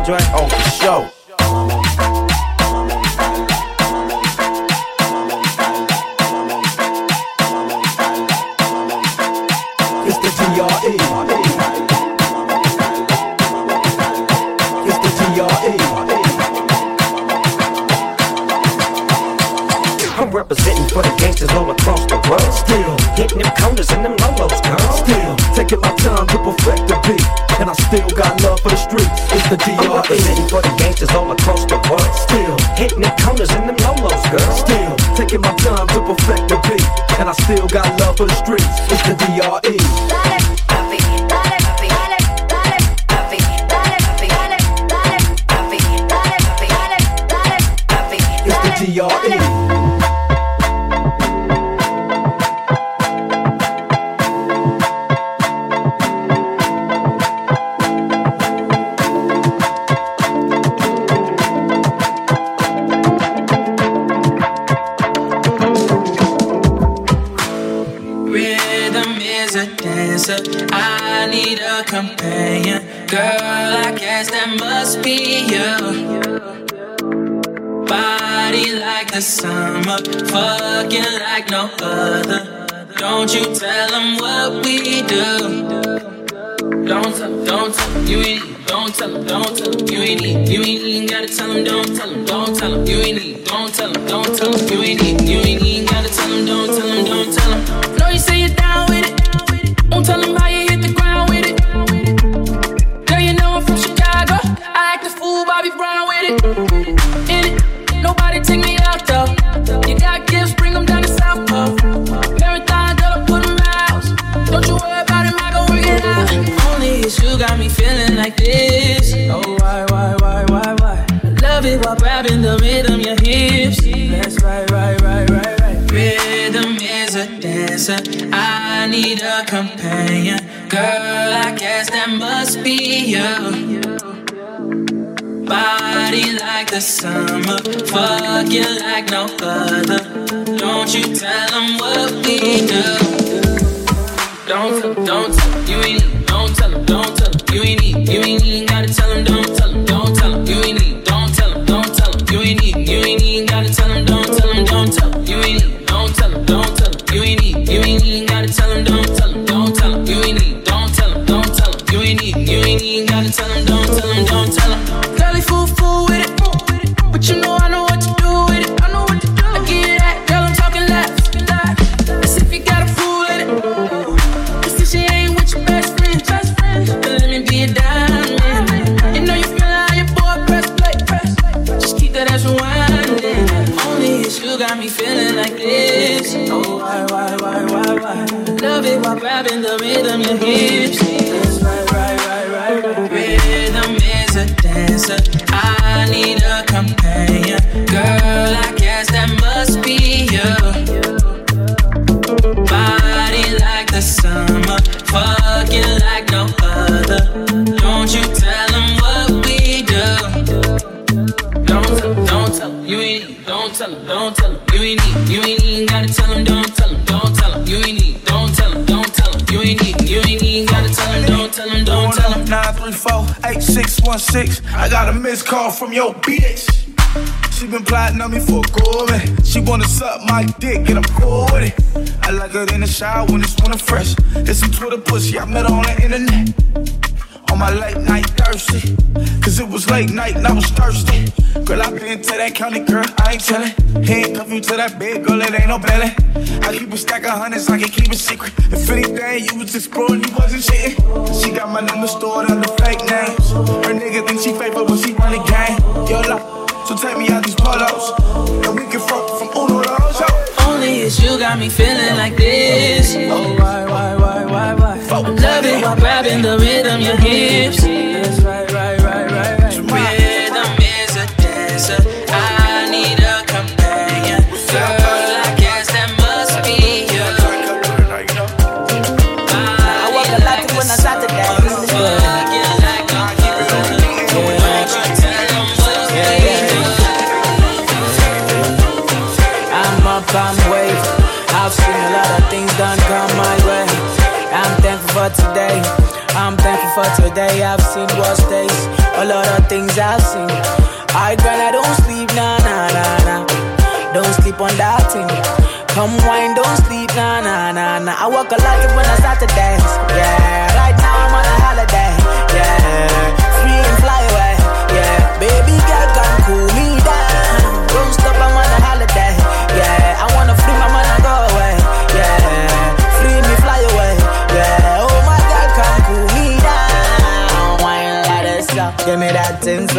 joy. no. Don't you tell them what we do. Don't tell don't tell you ain't Don't tell them, don't tell them, you ain't need. You ain't even gotta tell them, don't tell them, don't tell them, you ain't need. Don't tell them, don't tell them, you ain't need. You ain't even gotta tell them, don't tell them. the summer. Fuck you like no other. Don't you tell them what we do. high when it's winter fresh. it's some Twitter pussy, I met her on the internet. On my late night thirsty. Cause it was late night and I was thirsty. Girl, I been to that county, girl, I ain't tellin'. Handcuff you to that bed, girl, it ain't no belly. I keep a stack of hundreds, I can keep it secret. If anything, you was exploring, you wasn't shitting. She got my number stored under things I've seen. I grind, I don't sleep, nah, nah, nah, nah. Don't sleep on that thing. Come wine, don't sleep, nah, nah, nah, nah. I walk a lot when I start to dance. Yeah, right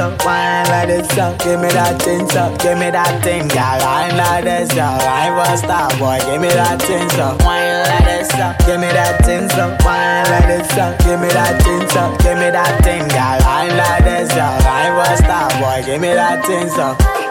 so, wine like this so. Give me that thing so, give me that thing, girl. Wine like this so, I was star boy. Give me that thing so, wine like this so. Give me that thing so, wine like this so. Give me that thing so, give me that thing, girl. Wine like this so, I was star boy. Give me that thing so.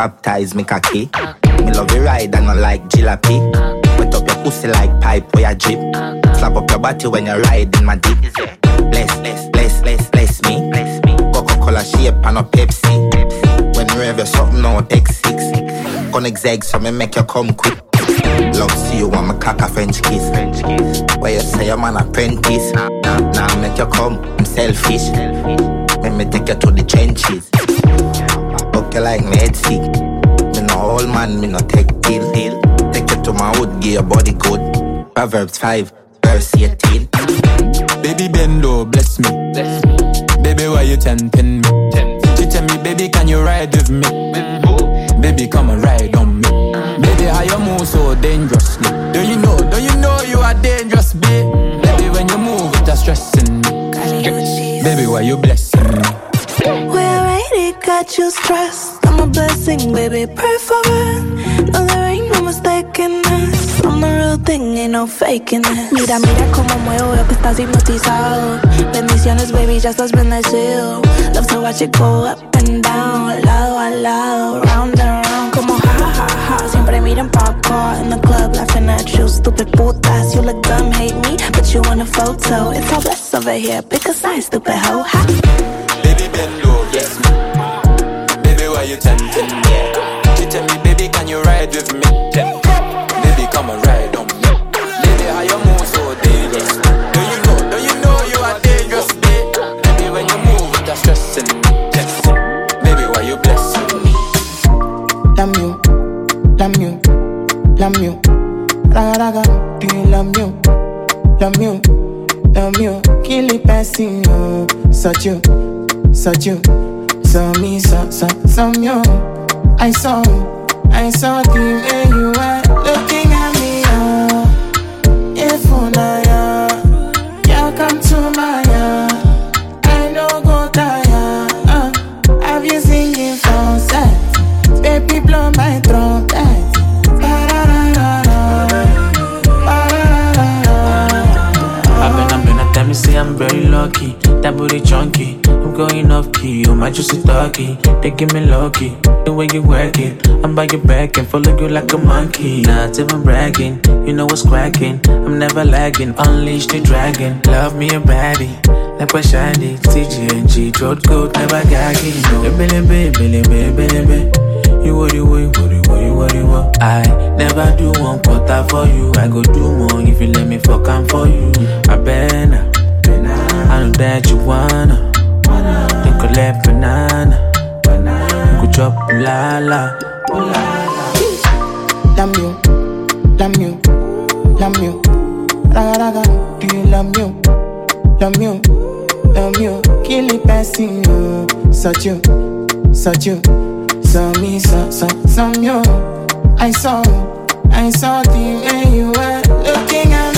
baptize me cocky. Me love you ride and not like jalopy. Wet up your pussy like pipe where I drip. Slap up your body when you're riding my dick. Bless, bless, bless, bless, bless me. Coca-Cola shape and a Pepsi. When you have your something on X6. Gonna zag so me make you come quick. Love see you want me cock a French kiss. French kiss. Where you say I'm an apprentice. Now nah, nah, make you come, I'm selfish. Let me take you to the trenches you like me sick. Me no old man, me no take deal. deal. Take you to my wood, give your body good. Proverbs 5, verse 18. Baby Bendo, bless me. Bless me. Baby, why you tempting me? Tempt. She tell me, baby, can you ride with me? Got you stressed. I'm a blessing, baby, pray for it. No, there ain't no mistaking this. I'm the real thing, ain't no faking it. Mira, mira cómo muevo, veo que estás hipnotizado. Bendiciones, baby, ya estás bendecido. Love to watch it go up and down, lado a lado, round and round. Como ja, ja, ja, siempre miran pa' acá. In the club, laughing at you, stupid putas. You look dumb, hate me, but you want a photo. It's all blessed over here, pick a side, stupid hoe. Ha. Baby bend you tempting me? She tell me, baby, can you ride with me? Baby, come and ride on me. Baby, how you move so dangerous? Do you know? Do you know you are dangerous, babe? Baby, when you move, it's stressing me. Baby, why you blessing me? Love you, love you, love you. Raga raga, do you love you? Love you, love you. Kill it, passing you. Oh, such you, such you. So me, so, so, so you. I saw, I saw the my juicy doggy. They give me lucky. The way you work it. I'm by your back and follow you like a monkey. Not even bragging. You know what's cracking. I'm never lagging. Unleash the dragon. Love me a baddie. Like what shiny. TGNG. Throat coat. Never gagging. No. Billy, billy, billy, billy, billy, billy. You worry, worry, worry, worry, worry, worry. I never do one quarter for you. I go do more if you let me fuck am for you. I better. I know that you wanna. Then collect banana. Go chop la la. Love you, love you, love you. Raga raga, do you love you? Love you, love you. Kill it, passing you. Such you, such you. So me, so, so, so you. I saw, I saw the way you were looking at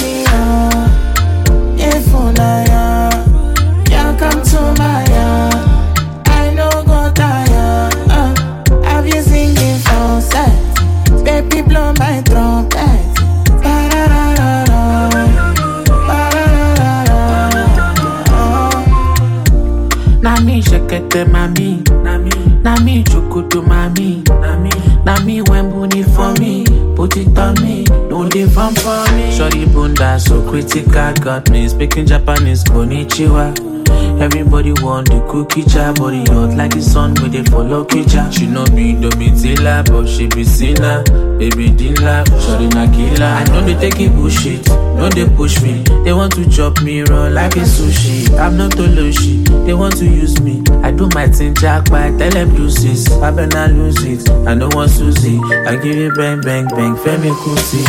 me shekete mami. Na me. Na me chukudu mami. Na me. Na me when booty for me. Put it on me. No fun for me. Shorty bunda so critical. Got me speaking Japanese. Konnichiwa. Everybody want the cookie jar, body hot like the sun where they follow creature. She no be Domitila, but she be sinner. Baby Dilla, shorty na killer. I know they take it bullshit, no they push me. They want to chop me raw like a sushi. I'm not Toloshi, they want to use me. I do my thing jack by tell them deuces. I better lose it, I don't want Susie. I give it bang bang bang, Femi Kuti.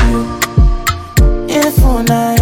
If una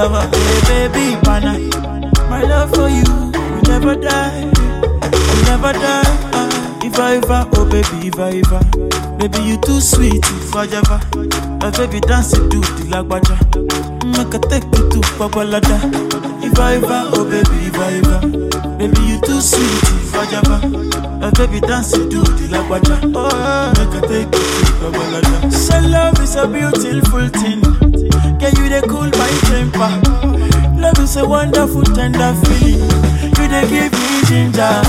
cassava, hey, baby, pana. My love for you, will never die, will never die. Ah, if I ever, oh baby, if I ever, baby you too sweet, if I ever, my baby dance it do the lagwaja, make I take you to Babalada. If I ever, oh baby, if I ever, baby you too sweet, if I ever, my baby dance it do the lagwaja, oh make I take you to Babalada. So love is a beautiful thing, can you they cool my temper? Love is a wonderful, tender feeling. You they give me ginger.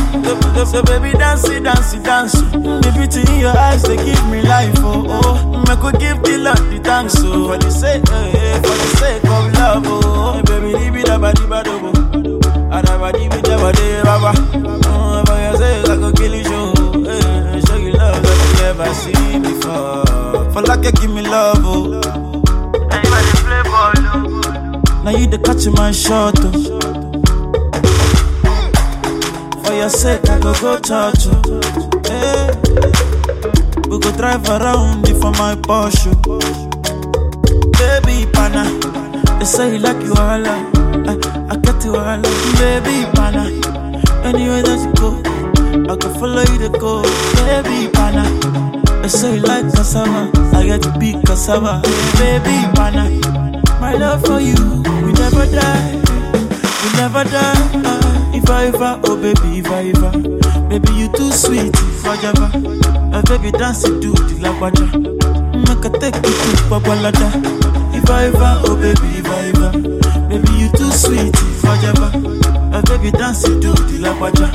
So, so baby, dance it, dance it, dance. The beauty in your eyes, they give me life. Oh, oh. I could give the Lord the thanks. Oh, for the sake, eh, eh, for the sake of love. Oh, hey, baby, leave it up, ba do bo. Adaba di bi jaba de baba. Oh, for your sake, I could kill you. Eh, show you love that you never seen before. For like you give me love. Oh. Now you the catch my shot. Oh. For your sake, I go go touch you. Oh. Hey. Eh. We go drive around it for my Porsche. Oh. Baby, pana. They say you like you all. I, I get you all. Baby, pana. Anywhere that you go, I can follow you to go. Baby, pana. They say you like cassava. I get to be cassava. Baby, pana. My love for you, we never die. We never die. Uh, if I ever, oh baby, if I ever. Baby, you too sweet, ever. Uh, baby, dance it to the lagwaja. Make a take you to Babalada. If I ever, oh baby, if I ever. Baby, you too sweet, ever. Uh, baby, dance it to the lagwaja.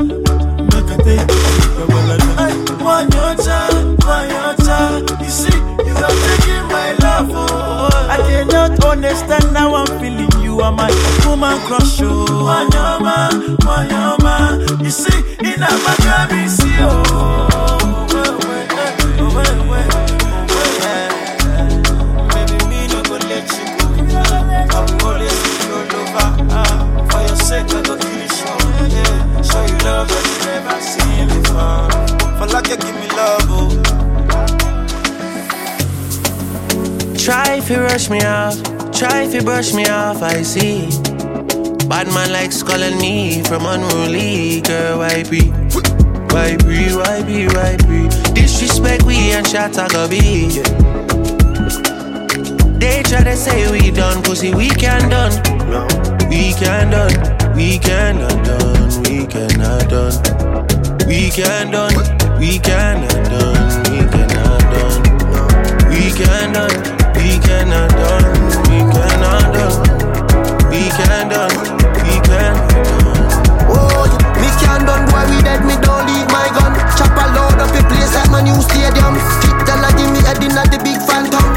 Make a take you to Babalada. One your child, one your child. You see, you are taking my love, oh. I cannot understand how I'm feeling. You are my woman crush, oh. Wanyama, wanyama. You see, in a Miami, see, oh. You give me love, oh. Try if you rush me off, try if you brush me off, I see. Bad man likes calling me from unruly, girl, why be? Why be, why be, why be? Disrespect we and shot I go be. They try to say we done, pussy, we can done. We can done, we cannot done, we cannot done. We can done, we cannot done, we cannot done. We can done, we cannot done, we cannot done. We can done, we can Oh, me can done, boy, we dead, me don't leave my gun. Chop a load up the place like my new stadium. Fit tell I me head in at the big phantom.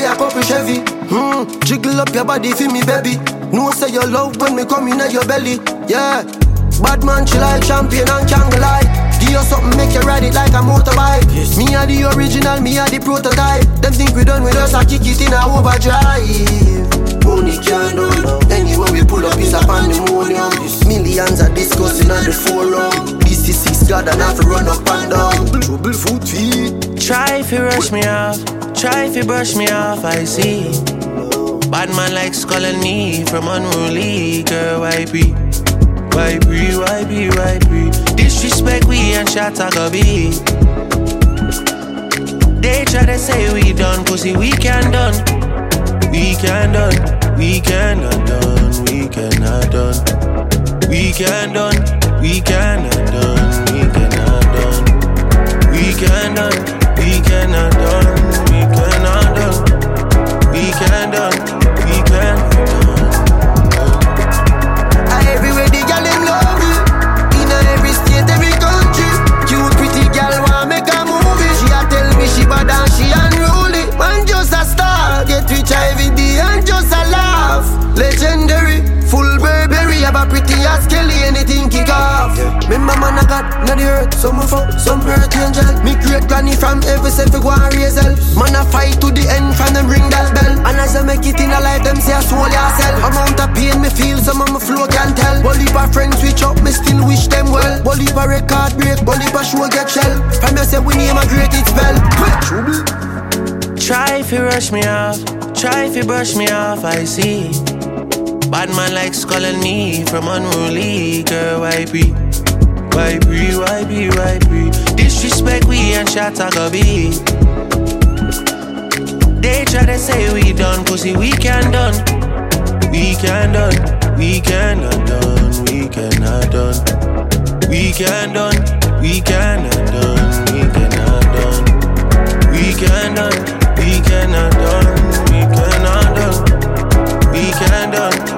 Neck, can buy a couple Chevy. Hmm, jiggle up your body for me, baby. No say your love when me come in at your belly. Yeah, bad man, she like champion and can't lie. Give you something, make you ride it like a motorbike. Yes. Me are the original, me are the prototype. Them think we done with us, I kick it in a overdrive. Money can't done. Anywhere we pull up is a pandemonium. Millions are discussing on the forum. This is six God and have to run up and down. Trouble foot feet. Try if you rush me off, try if you brush me off, I see. Bad man likes calling me from unruly, girl, why be? Why be, why be, why be? Disrespect we and shot go be. They try to say we done, pussy, we can done. We can done, we cannot done, we cannot done. We can done, we cannot done, we cannot done. We can done, we cannot done. Can done, we cannot done. Everywhere the girl them love you. In every state, every country. Cute pretty girl want make a movie. She a tell me she bad and she unruly. Man just a star, get rich day pretty as Kelly, anything kick off. Remember man I got not the earth, some up, some earth angel. Me great granny from every self go and raise hell. Man I fight to the end from them ring that bell. And as I make it in a life, them say I soul yourself. Amount of pain me feel, some of my flow can tell. But if a friend switch up, me still wish them well. A record break, a show get shell. From me say we name a great it spell. Trouble. Try if you rush me off, try if you brush me off, I see. Bad man likes calling me from unruly, girl, why be? Why be, why be, why be? Disrespect we and go be. They try to say we done, pussy, we can done. We can done, we cannot done, we cannot done. We can done, we cannot done, we cannot done. We can done, we cannot done, we cannot done. done, we cannot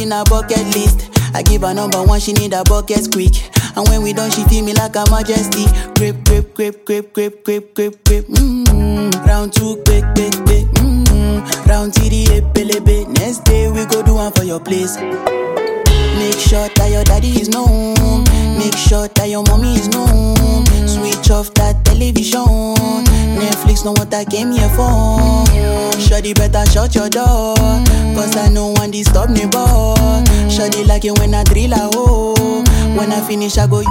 in her bucket list. I give her number one, she need a bucket quick. And when we done, she feel me like a majesty. Grip, grip, grip, grip, grip, grip, grip, grip. Mmm. Round two, quick, quick, quick. Mmm. Round TD, epelebe. Next day we go do one for your place. Make sure that your daddy is known. Make sure that your mommy is known. Switch off that television. Netflix know what I came here for. Shorty better shut your door. Cause I know one disturb me, boy. Shorty like it when I drill a hole. When I finish, I go.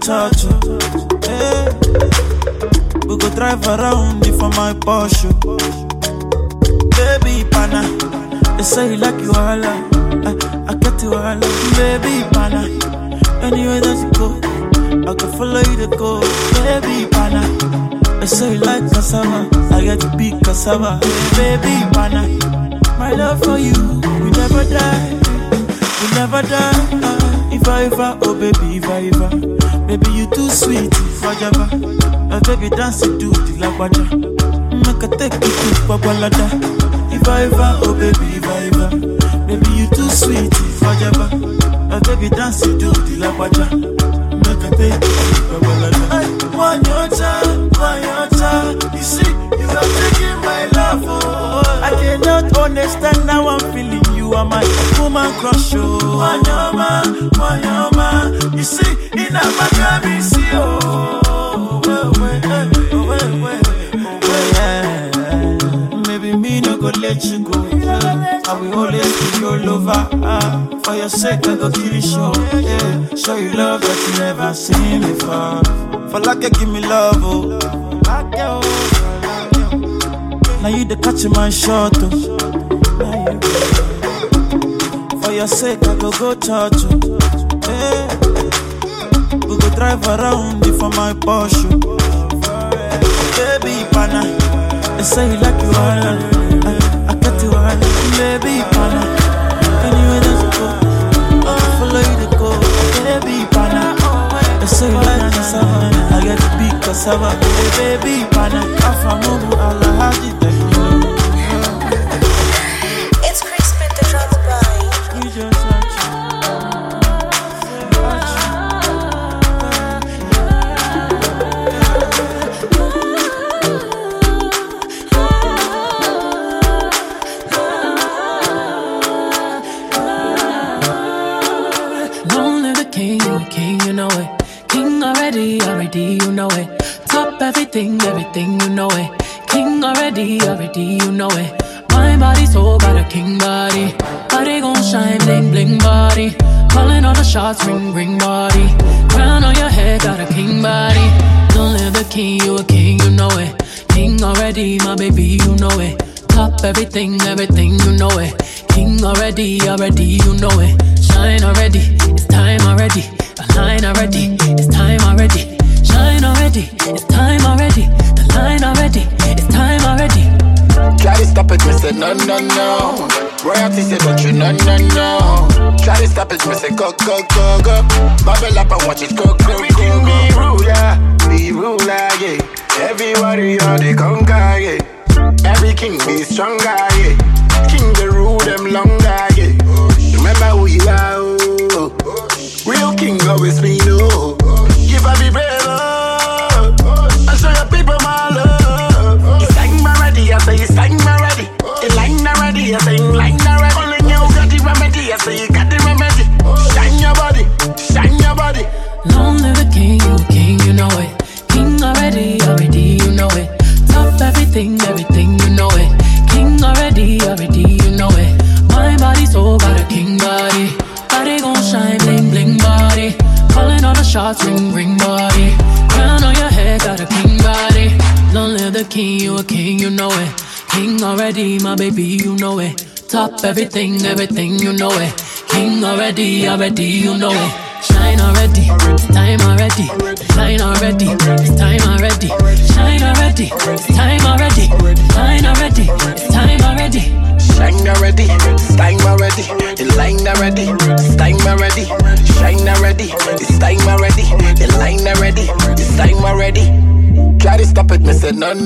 Touch you. Hey. We go drive around it for my Porsche. Baby, pana. They say you like you all. I, I get you all. Baby, pana. Anywhere that you go, I can follow you to go. Baby, pana. They say you like cassava. I get to be cassava. Baby, pana. My love for you, we never die. We never die. Uh, if I ever, oh baby, if I sweet, if I ever. Uh, baby, dance it to the lagwaja. Make a take you to Babalada. If I ever, oh baby, if I. Baby, you too sweet, if I ever. Uh, baby, dance it to the lagwaja. Make a take you to Babalada. One your time, one your time. You see, you are taking my love, oh. I cannot understand how I'm feeling. You are my woman crush, oh. Wanyama, wanyama. You see, in a see, oh. Let you go. I will always be your lover. Ah, for your sake, I go kill you, show. Yeah. Show you love that you never seen before. For like you give me love, oh. Oh. Now you the catch my shot, oh. For your sake, I go go touch you. Hey. We go drive around for my Porsche. Baby, pana. They say you like you all. Baby, pana. Anywhere that you go, oh, I follow you to go. Baby, pana. They say you like cassava. I get to be cassava. Baby, pana. Afamubu ala hadi It's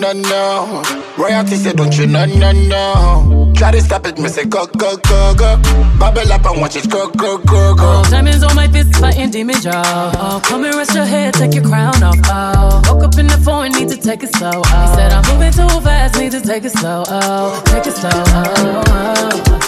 no, no. Royalty say, don't you, no, no, no. Try to stop it, me say, go, go, go, go. Bubble up and watch it, go, go, go, go. Oh, diamonds on my fist, fighting demons, y'all. Oh, come and rest your head, take your crown off. Oh, woke up in the phone, need to take it slow. Oh. He said, I'm moving too fast, need to take it slow. Oh, take it slow. Oh, oh. oh.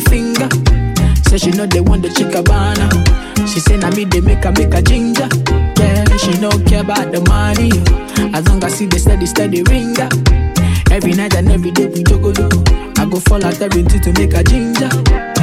finger. Say she know they want the chickabana. She say na me they make her make a ginger. Yeah, she no care about the money. As long as see the steady steady ringer. Every night and every day we juggle. Oh. I go fall out every to make a ginger.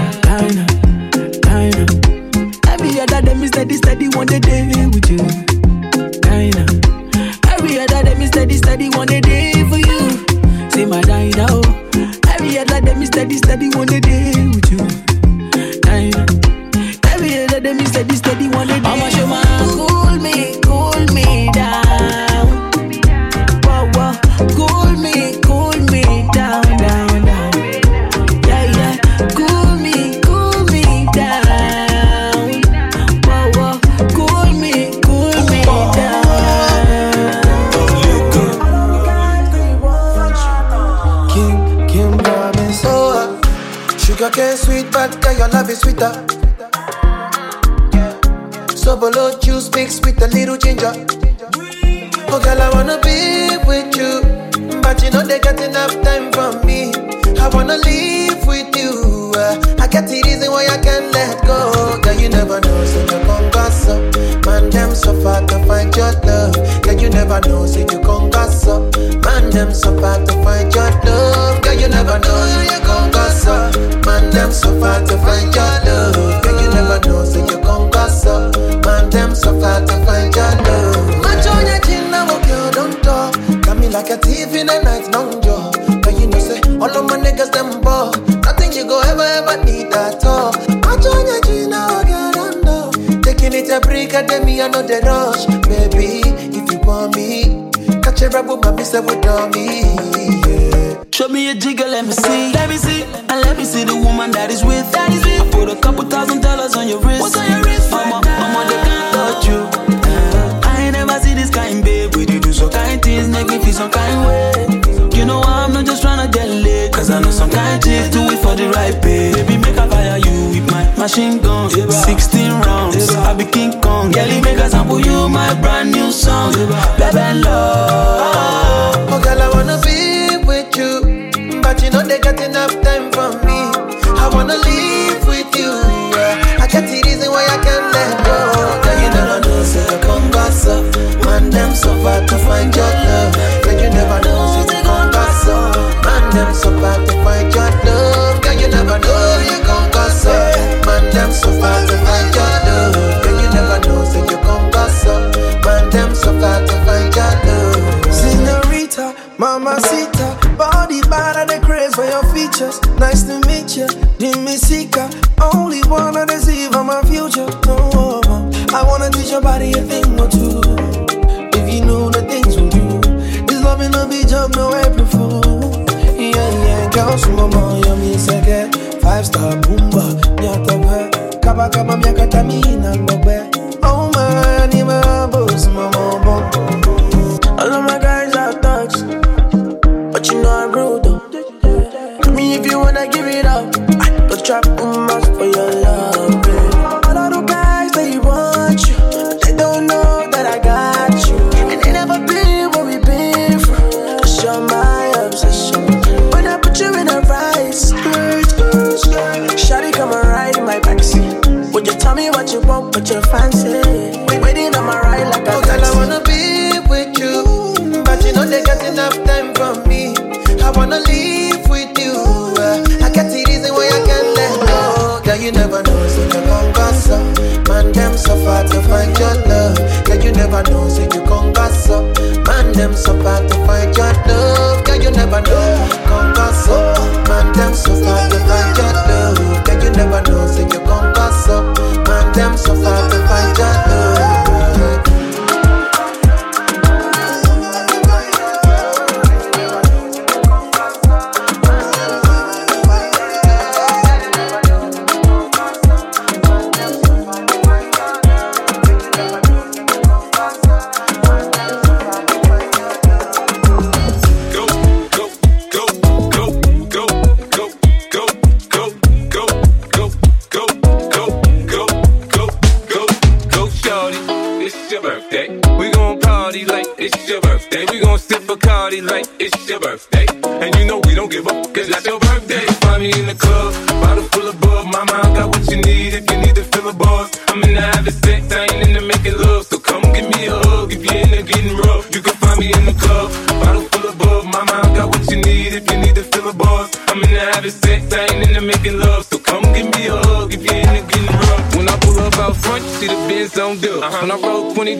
that would Show me a jig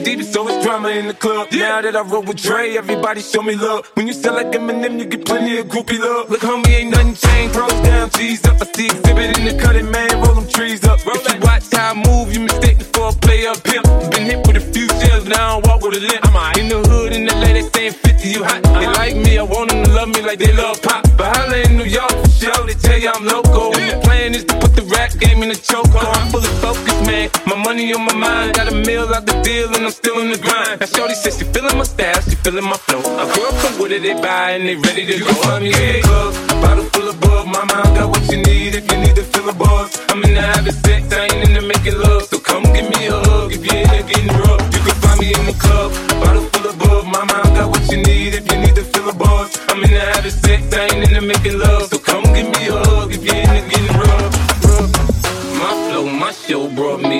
roll 20 deep, it's always drama in the club. Now that I roll with Dre, everybody show me love. When you sell like Eminem, you get plenty of groupie love. Look, homie, money on my mind, got a meal out the deal, and I'm still in the grind. Now, Shorty says she feeling my style, she feeling my flow. A girl come with it, they buy, and they ready to go. Find me in the club, bottle full of bug. Mama, I got what you need if you need to fill a buzz. I'm in the having sex, I ain't into making love. So come give me a hug if you're into getting rough. You can find me in the club, bottle full of bug. Mama, I got what you need if you need to fill a buzz. I'm in the having sex, I ain't into making love. So come give me a hug if you're into getting rough. rough. My flow, my show brought me the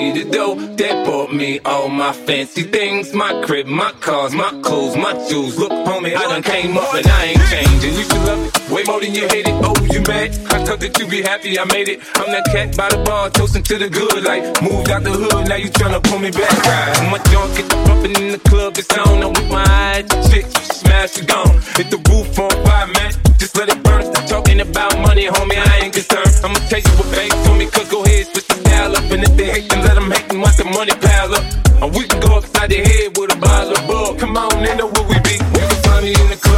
me all my fancy things. My crib, my cars, my clothes, my jewels. Look, homie, I done came up and I ain't changing. You should love it way more than you hate it. Oh, you mad? I thought that you be happy I made it. I'm that cat by the bar, toasting to the good. Like, moved out the hood, now you tryna pull me back. Right. My junk get the bumping in the club, it's on. I'm with my eyes, chick, smash it gone. Hit the roof on fire, man. Just let it burn. Stop talking about money, homie, I ain't concerned. I'ma tell you what banks told me, cause go ahead, switch the dial up. And if they hate, then let them hate and watch the money pile up. Or we can go upside the head with a bottle of bug. Come on, they know where we be. You can find me in the club,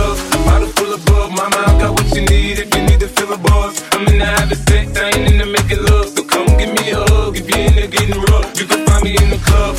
I'm in the having sex, I ain't into making love. So come give me a hug if you're into getting rough. You can find me in the club,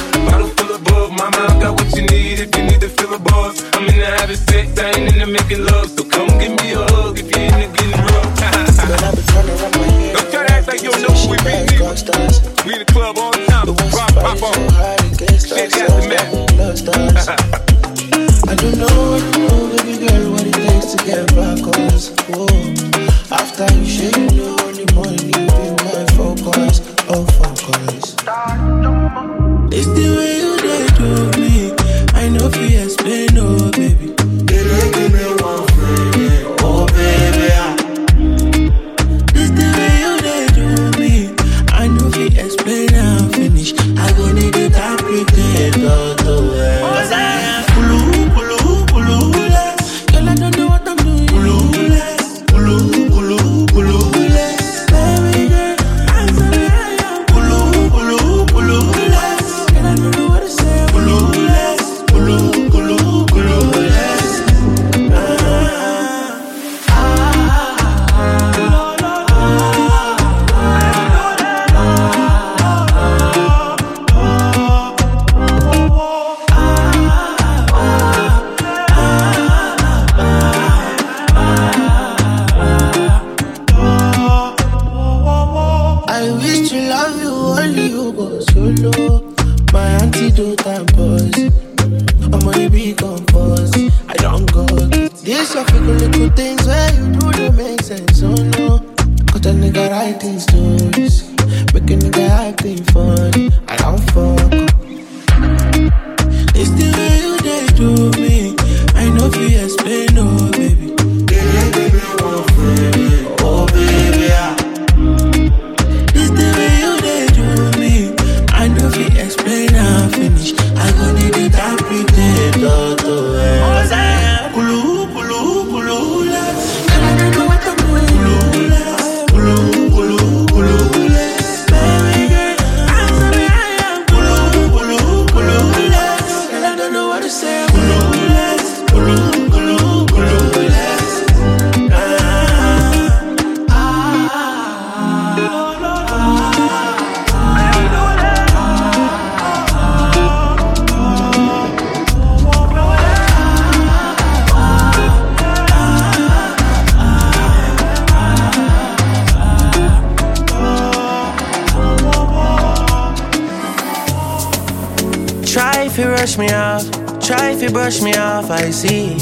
You me off, try if you brush me off, I see.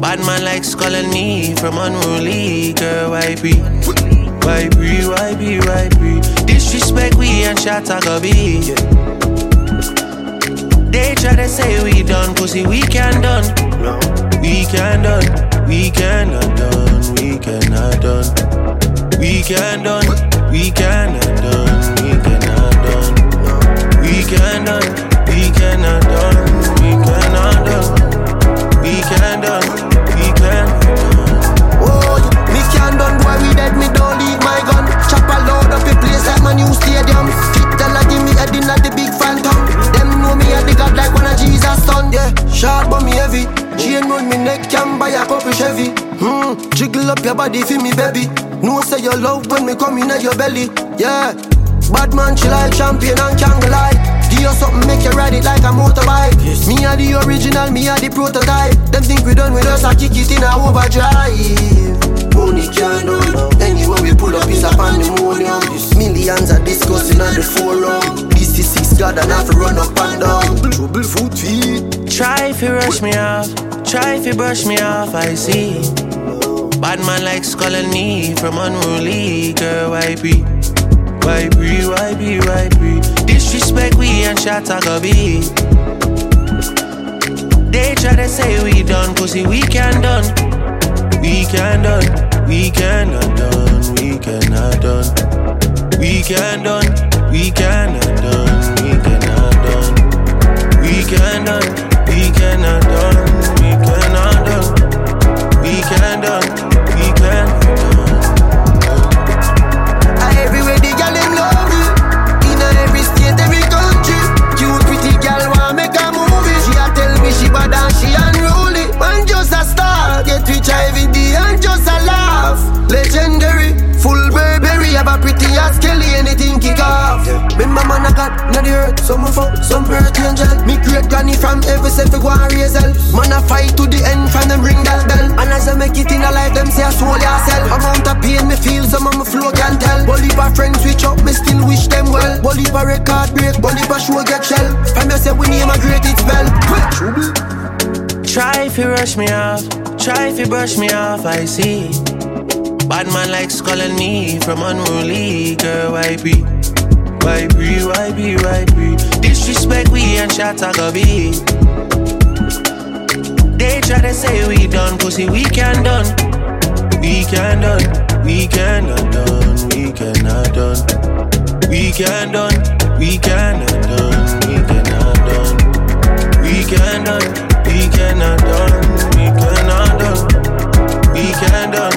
Bad man likes calling me from unruly, girl, why be? Why be, why be, why be? Disrespect we and shot go be. They try to say we done, pussy, we can done. We can done, we cannot done, we cannot done. We can done, we cannot done, we cannot done. We can done, we cannot done, we cannot done. We can done, we can Oh, me can done boy, we dead, me don't leave my gun. Chop a load up the place like my new stadium. Fit tell me in at the big phantom. Them know me at the god like one of Jesus son. Yeah, sharp but me heavy. Chain round me neck, can buy a couple Chevy. Hmm, jiggle up your body for me, baby. No say your love when me come in at your belly. Yeah, bad man, she like champion and lie. Give you something, make you ride it like a motorbike. Me are the original, me are the prototype. Them think we done with us, I kick it in a overdrive. Money can't done. Anywhere we pull up is a pandemonium. Millions are discussing on the forum. This is six God and have to run up and down. Trouble foot feet. Try if you rush me off, try if you brush me off, I see. Bad man likes calling me from unruly, girl, why be? Why be, why be, why be? Disrespect we and shot I go. They try to say we done, pussy, we can done. We can done, we cannot done, we cannot done. We can done, we cannot done, we cannot done. We can done, we cannot done, I got not the earth. Some fuck, some earth angel. Me great granny from every self go and raise hell. Man I fight to the end from them ring that bell. And as I make it in a life, them say I soul yourself. Amount of pain me feel, some of my flow can tell. For friends switch up, me still wish them well. For record break, for show get shell. From you say we name a great it spell. Try if you rush me off, try if you brush me off, I see. Bad man likes calling me from unruly, girl, I be? Why be, why be, why be? Disrespect we and shot a go be. They try to say we done, pussy we can done. We can done, we cannot done, we cannot done. We can done, we cannot done, we cannot done. We can done, we cannot done, we cannot done. We can done,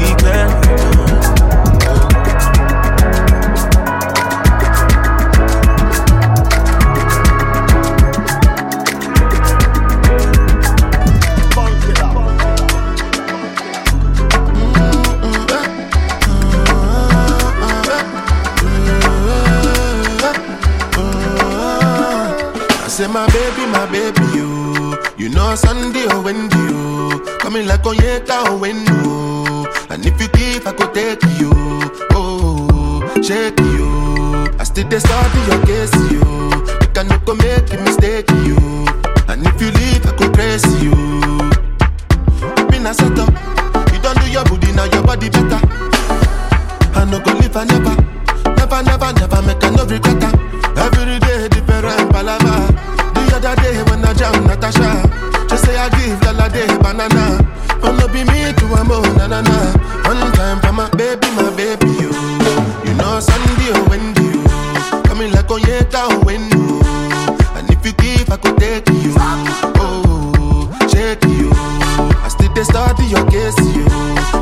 we cannot done. My baby, my baby, you. You know Sunday oh, or Wendy, you. Coming like Onyeka or oh, Wendo. And if you give, I could take you. Oh, shake you. I still study your case, you. You can no go make a mistake, you. And if you leave, I could praise you. Been a setup. You don't do your booty, now your body better. I no go live, I never. Never, never, never make a no regret. Every day different palava. The other day when I jam Natasha, just say I give Lala day banana. Oh no be me to a mo na na na. One time for my baby, my baby you. You know Sunday oh, or Wendy you. Coming like Onyeka or Wendo. And if you give, I could take you. Oh, shake you. I still dey study your case you.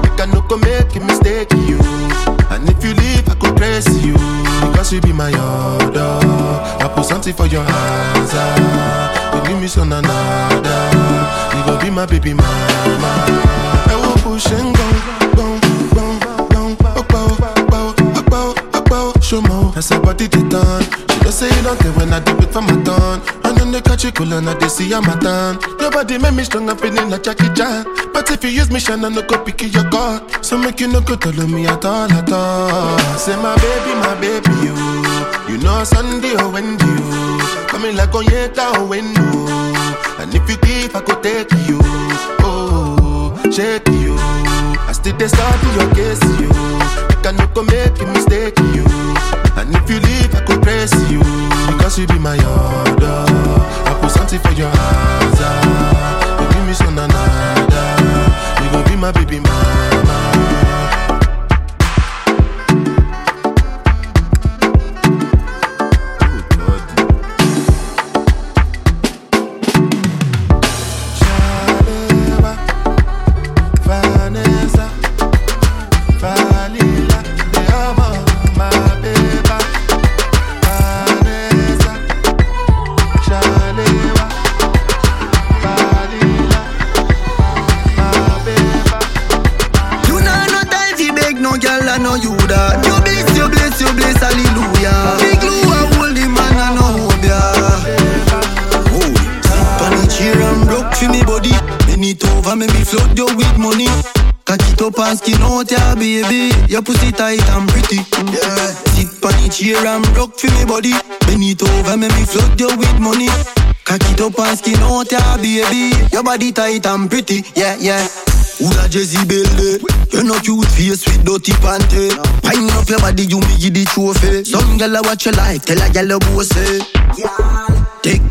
You can no go make a mistake you. And if you leave, I could praise you. Because you be my order. Something for your ah. You give me some another. You go be my baby mama. I will push and go, go, go, go. Okpa, okpa, okpa, okpa, show more. That's her body they done. She just say you don't care when I do it for my turn. And then they catch you cool and I they see I'm a done. Your body make me strong, I'm feeling like Jackie Chan. But if you use me, shine, I no go pick your card. So make you no go tell me at all, at all. Say my baby, my baby, you. You know Sunday or Wendy, you. Coming like Onyeka or Wendo. And if you give, I could take you. Oh, shake you. I still study your case, you. You can no go make a mistake, you. And if you leave, I could praise you. Because you be my order. I put something for your ah. You give me some another. You go be my baby mama. Baby. Your pussy tight and pretty. Yeah. Sit on the chair and broke for me body. Bend it over, make me flood you with money. Cock it up and skin out ya baby. Your body tight and pretty. Yeah, yeah. That Jezebel there? You're not cute face with dirty panty Pine up your body, you me give the trophy Some gyal a watch your life, tell a gyal a boss it Take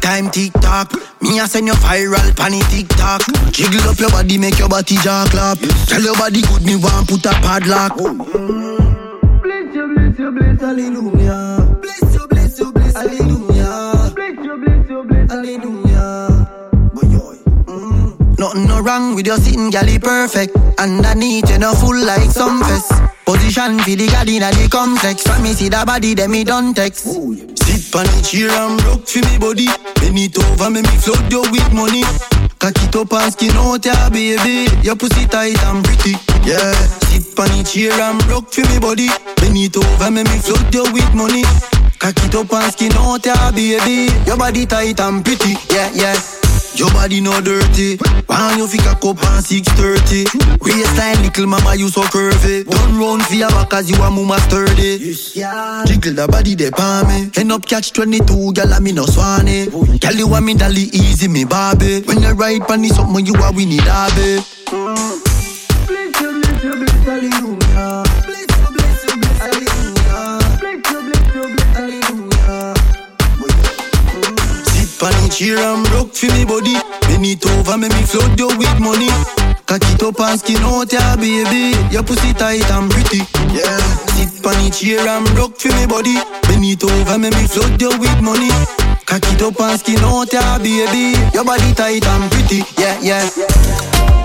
time, tick tock. Me a send you viral, panny tick tock. Jiggle up your body, make your body jaw clap. Tell your body good, me want put a padlock. Bless you, bless you, bless, hallelujah. Bless you, bless you, bless, hallelujah. Bless you, bless you, bless, hallelujah. Mm. Nothing no wrong with your sitting, gal, it perfect. Underneath, you know, full like some fest. Position for the gal inna the complex. From me see that body, then me don't text. Sit on the chair and broke for me body. Bend it over, make me flood you with money. Cock it up and skin out, ya baby. Your pussy tight and pretty, yeah. Sit on the chair and broke for me body. Bend it over, make me flood you with money. Cock it up and skin out, ya baby. Your body tight and pretty, yeah, yeah. Your body no dirty. Why you think a cup on 630? Waistline little mama you so curvy. Don't run for your back as you a mama sturdy. Jiggle the body they palm me. End up catch 22, girl I me no swanny. Girl you want me dolly easy me Barbie. When you ride pon the something you a winnie derby. Bless you, bless you, She ram rock for me body. Bend it over, make me float you with money. Cock it up and skin out ya baby. Your pussy tight and pretty. Yeah. Sit on it chair and rock for me body. Bend it over, make me float you with money. Cock it up and skin out ya baby. Your body tight and pretty. Yeah. yeah, yeah.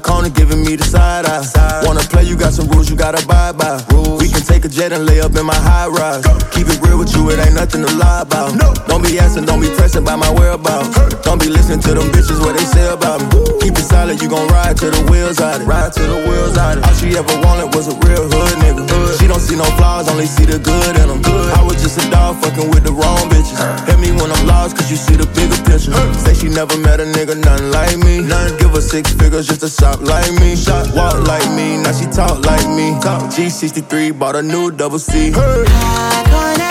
corner giving me the side eye. Wanna play, you got some rules you gotta abide by jet and lay up in my high rise. Keep it real with you, it ain't nothing to lie about. Don't be asking, don't be pressing by my whereabouts. Don't be listening to them bitches what they say about me. Keep it solid, you gon' ride till the wheels out it. Ride till the wheels out it. All she ever wanted was a real hood nigga. She don't see no flaws, only see the good in them. Good. I was just a dog fucking with the wrong bitches. Hit me when I'm lost, cause you see the bigger picture. Say she never met a nigga, nothing like me. None give her six figures just to shop like me. Shot walk like me, now she talk like me. G63, bought a new double C. Hey.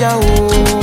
ya o.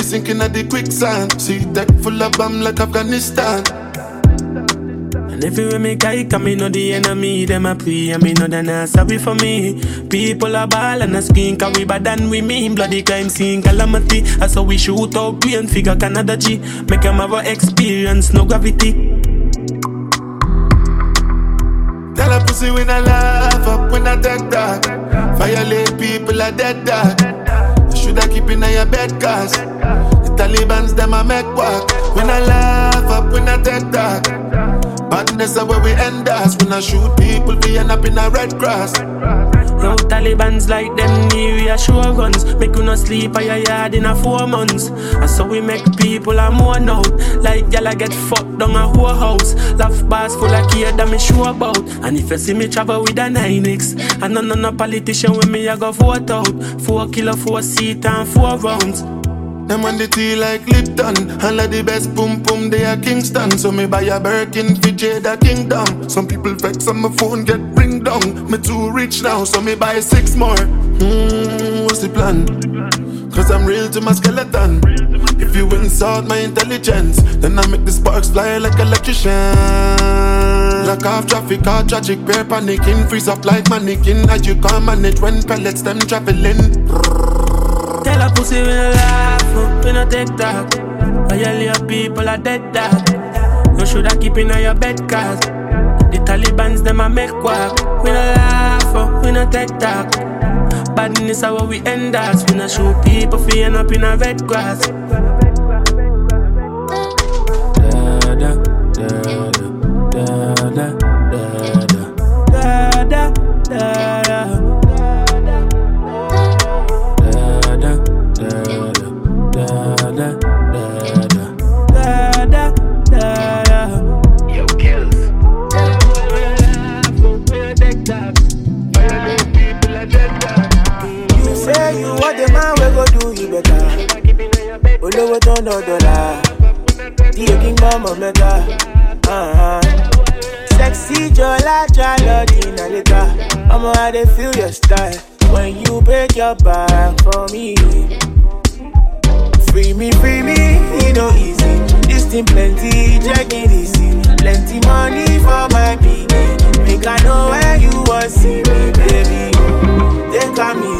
body sinking at the quicksand. See deck full of bomb like Afghanistan. And everywhere me guy come, me know the enemy, them a pray, and me know they not sorry for me. People are ball and a skin, cause we bad than we mean. Bloody crime scene, calamity. I saw we shoot out green figure Canada G. Make them have a experience, no gravity. Tell a pussy when I laugh up when I take that. Violate people are dead dog. Should I keep in your bed cause Taliban's them a make work. When I laugh up when I take that. Badness is where we end us. When I shoot people, we end up in a red grass. No Taliban's like them need reassurance. Make you no sleep at your yard in a four months. And so we make people a mourn out. Like gyal get fucked down a whole house. Laugh bars full of care that me sure about. And if you see me travel with a 9x, know none no politician with me I go vote out. Four kilo, four seat and four rounds. Them on the tea like Lipton. And like the best boom boom they are Kingston. So me buy a Birkin for Jada Kingdom. Some people vex on my phone get ring down. Me too rich now so me buy six more. Hmm, what's the plan? Cause I'm real to my skeleton. If you insult my intelligence Then I make the sparks fly like electrician. Lock off traffic, all tragic, pair panicking Freeze up like mannequin As you can't manage when pellets them traveling Pussy we no laugh, oh, we no take talk. Violate people are dead dog. You shoulda keep in your bed cause the Taliban's them a make walk. We no laugh, oh, we no take talk. Badness how we end us. We no shoot people end up in a red grass. Olówó tó ń dọ̀ dọ́là. Tí o kí ń gbọ́ mọ̀ mẹ́ta. Uh-huh. Sexy jálọ dínà létà. Ọmọ I dey feel your style. When you break your back for me. Free me, free me, e no easy. This thing plenty, check it easy. Plenty money for my pikin. Make I know where you want see me, baby. Take am easy.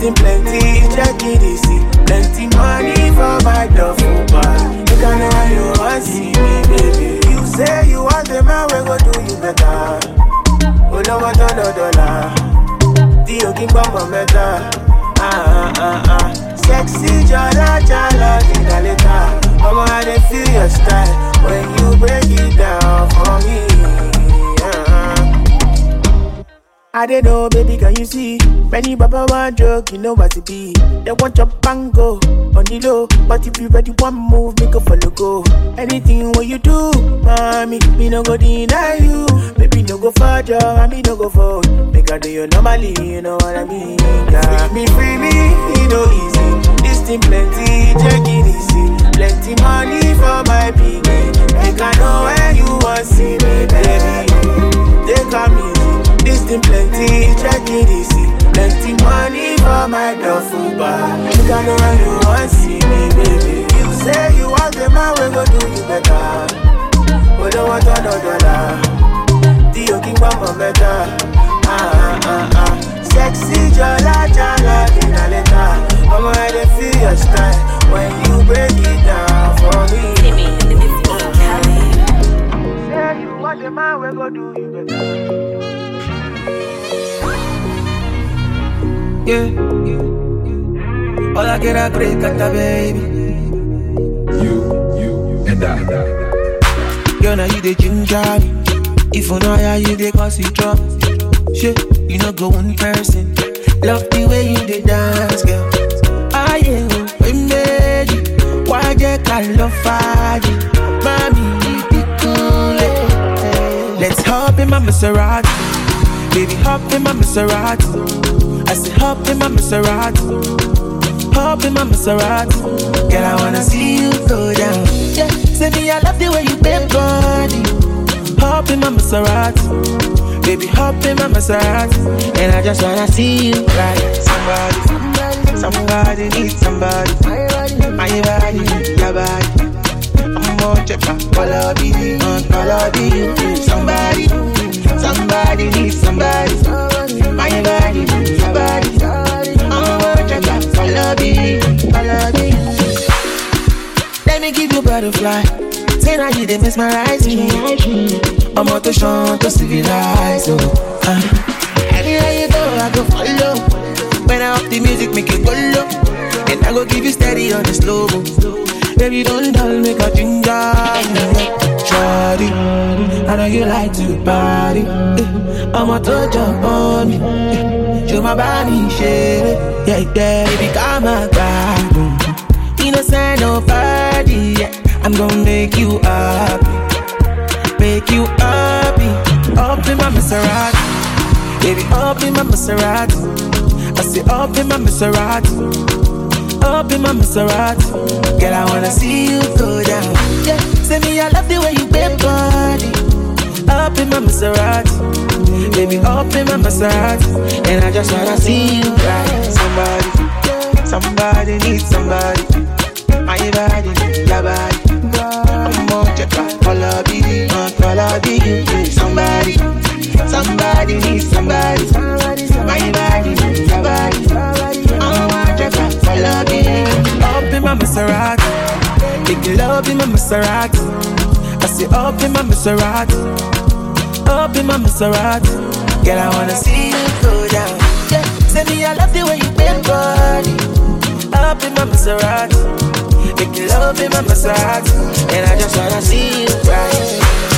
This plenty, check it easy. Plenty money for my duffel bag. Make I know where you want see me, baby. You say you want the man, we go do you better. Olówó tó lọ dọ́là. Tí o kí. Ah, ah, ah. Sexy jala jala dinaleta. Ọmọ I dey feel your style when you break it down for me. I don't know, baby, can you see? Many baba want joke, you know what it be. They want your bango on the low, but if you ready one move, make a follow go. Anything what you do, mommy, me no go deny you. Baby, no go further, and me no go forward. Make I do you normally, you know what I mean? Yeah. Me, free me, it no easy. This thing plenty, check it easy. Plenty money for my piggy. Make I know where you want see me, baby. Take a easy. This thing plenty, check it easy. Plenty money for my duffel bag. Make I know where you want see me, baby. You say you want the man, we go do you better. We don't want another dollar. Dio King Bamba better. Ah, ah, ah, ah. Sexy jala jala dinaleta. Mama, I dey feel your style when you break it down for me. Say you want the man, we go do you better. Yeah. All I get a great cat, baby. You, you, and I. Girl, now you the ginger me. If you know how you the cause you drop. Shit, you know go one person. Love the way you the dance, girl. Ah yeah, we made you. Why you call love fire? Mommy, you be cool. eh. Let's hop in my Maserati. Baby, hop in my Maserati. I say, hop in my Maserati. Hop in my Maserati. Girl, I wanna see you go down. Say me I love the way you bend body. Hop in my Maserati. Baby, hop in my Maserati. And I just wanna see you right. Somebody, somebody needs somebody. My body, your body. I'm on check my color be, color be. Somebody, somebody needs somebody. My body, your body. I'm on check my color be, color be. Let me give you butterfly. Say now you they mesmerize me. I'm out to shine to civilize. Oh, uh. Anywhere you go, I go follow. When I up the music, make it go low. And I go give you steady on the slow. Baby, don't dull, make a ginger. Shawty, I know you like to party. eh. I'm a to jump on me. Show my body, shake it. Yeah, yeah, baby, come on, back. Innocent, nobody. Yeah. I'm gonna make you happy. Make you happy. Up in my Maserati. Baby, up in my Maserati. I say up in my Maserati. Up in my Maserati. Girl, I wanna see you go down. Yeah, say me, I love the way you bend body. Up in my Maserati. Baby, up in my Maserati. And I just wanna see you right. Somebody, somebody needs somebody. My body, your body. I'm on check out color be you. yeah. Somebody, somebody needs somebody. My body, your body. Maserati, make love in my Maserati. I say up in my Maserati, up in my Maserati. Girl, I wanna see you go down. Yeah, say me I love the way you bend body. Up in my Maserati. Make love in my Maserati And I just wanna see you right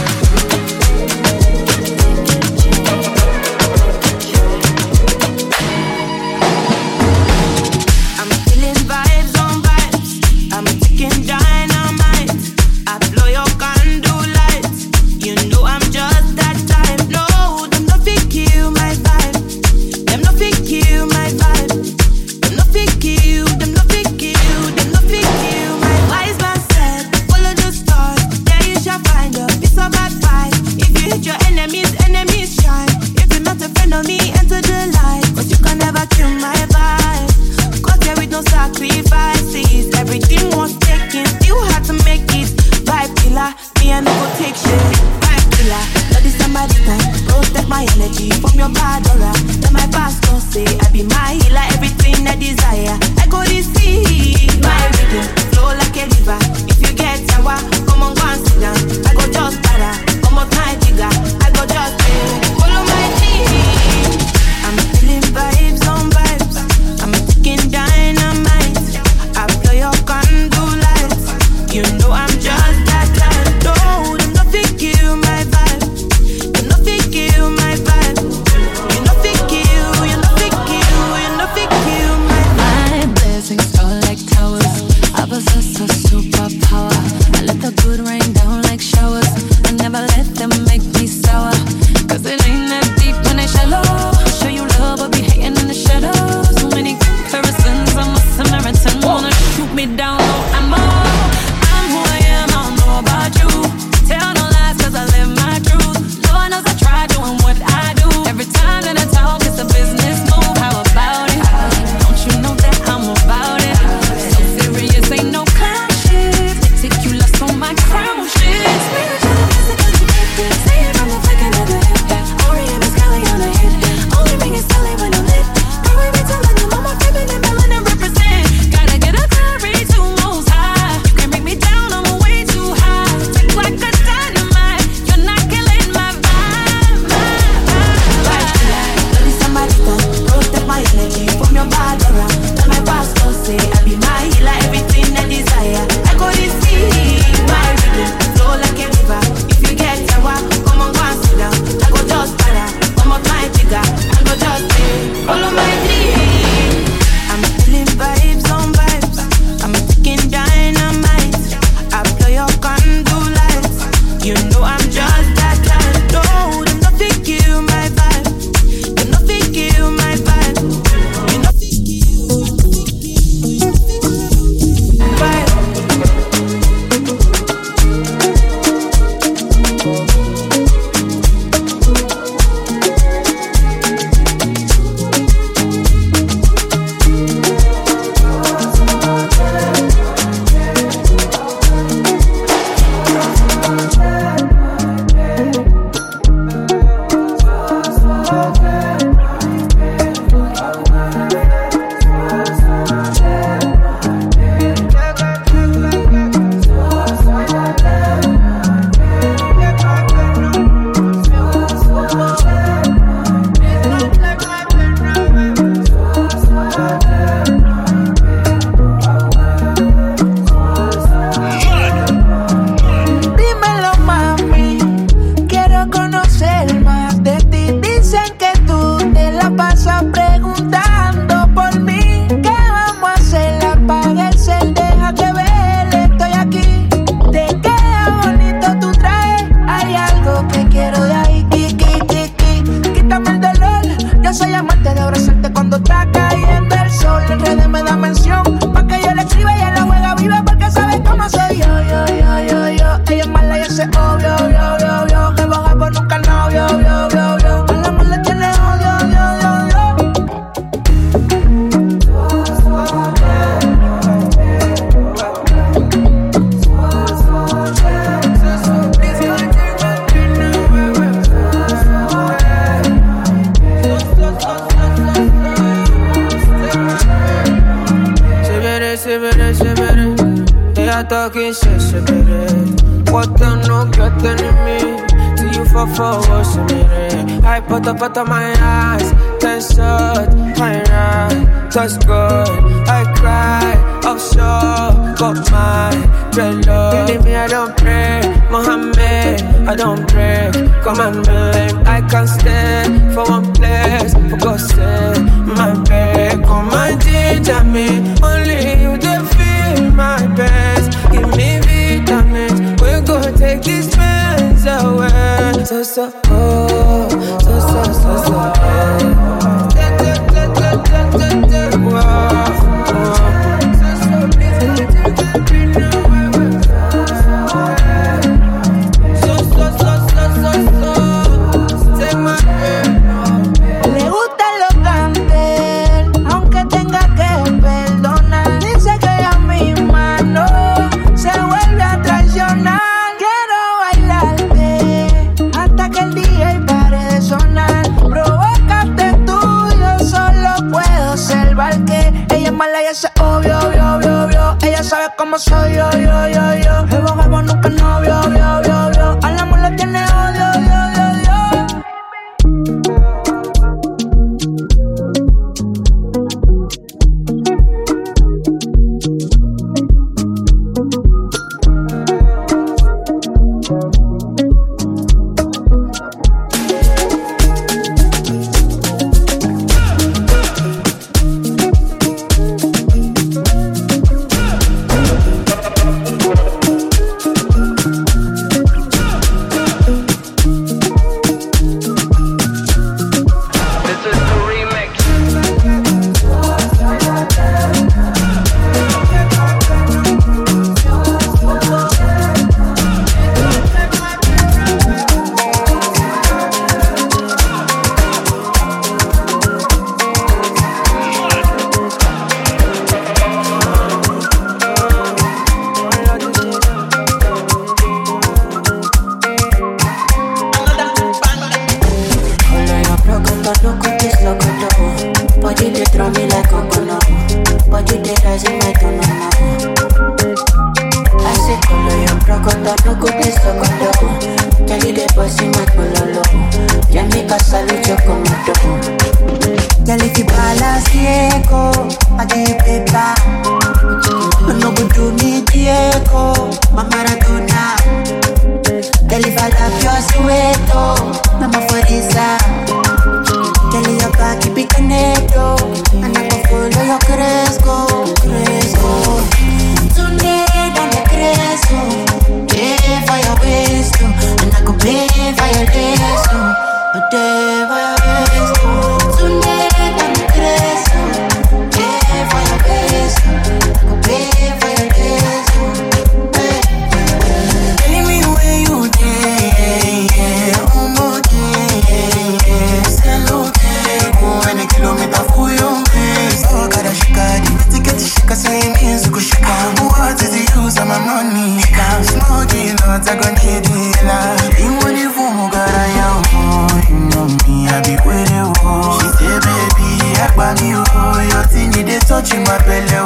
thing, they touching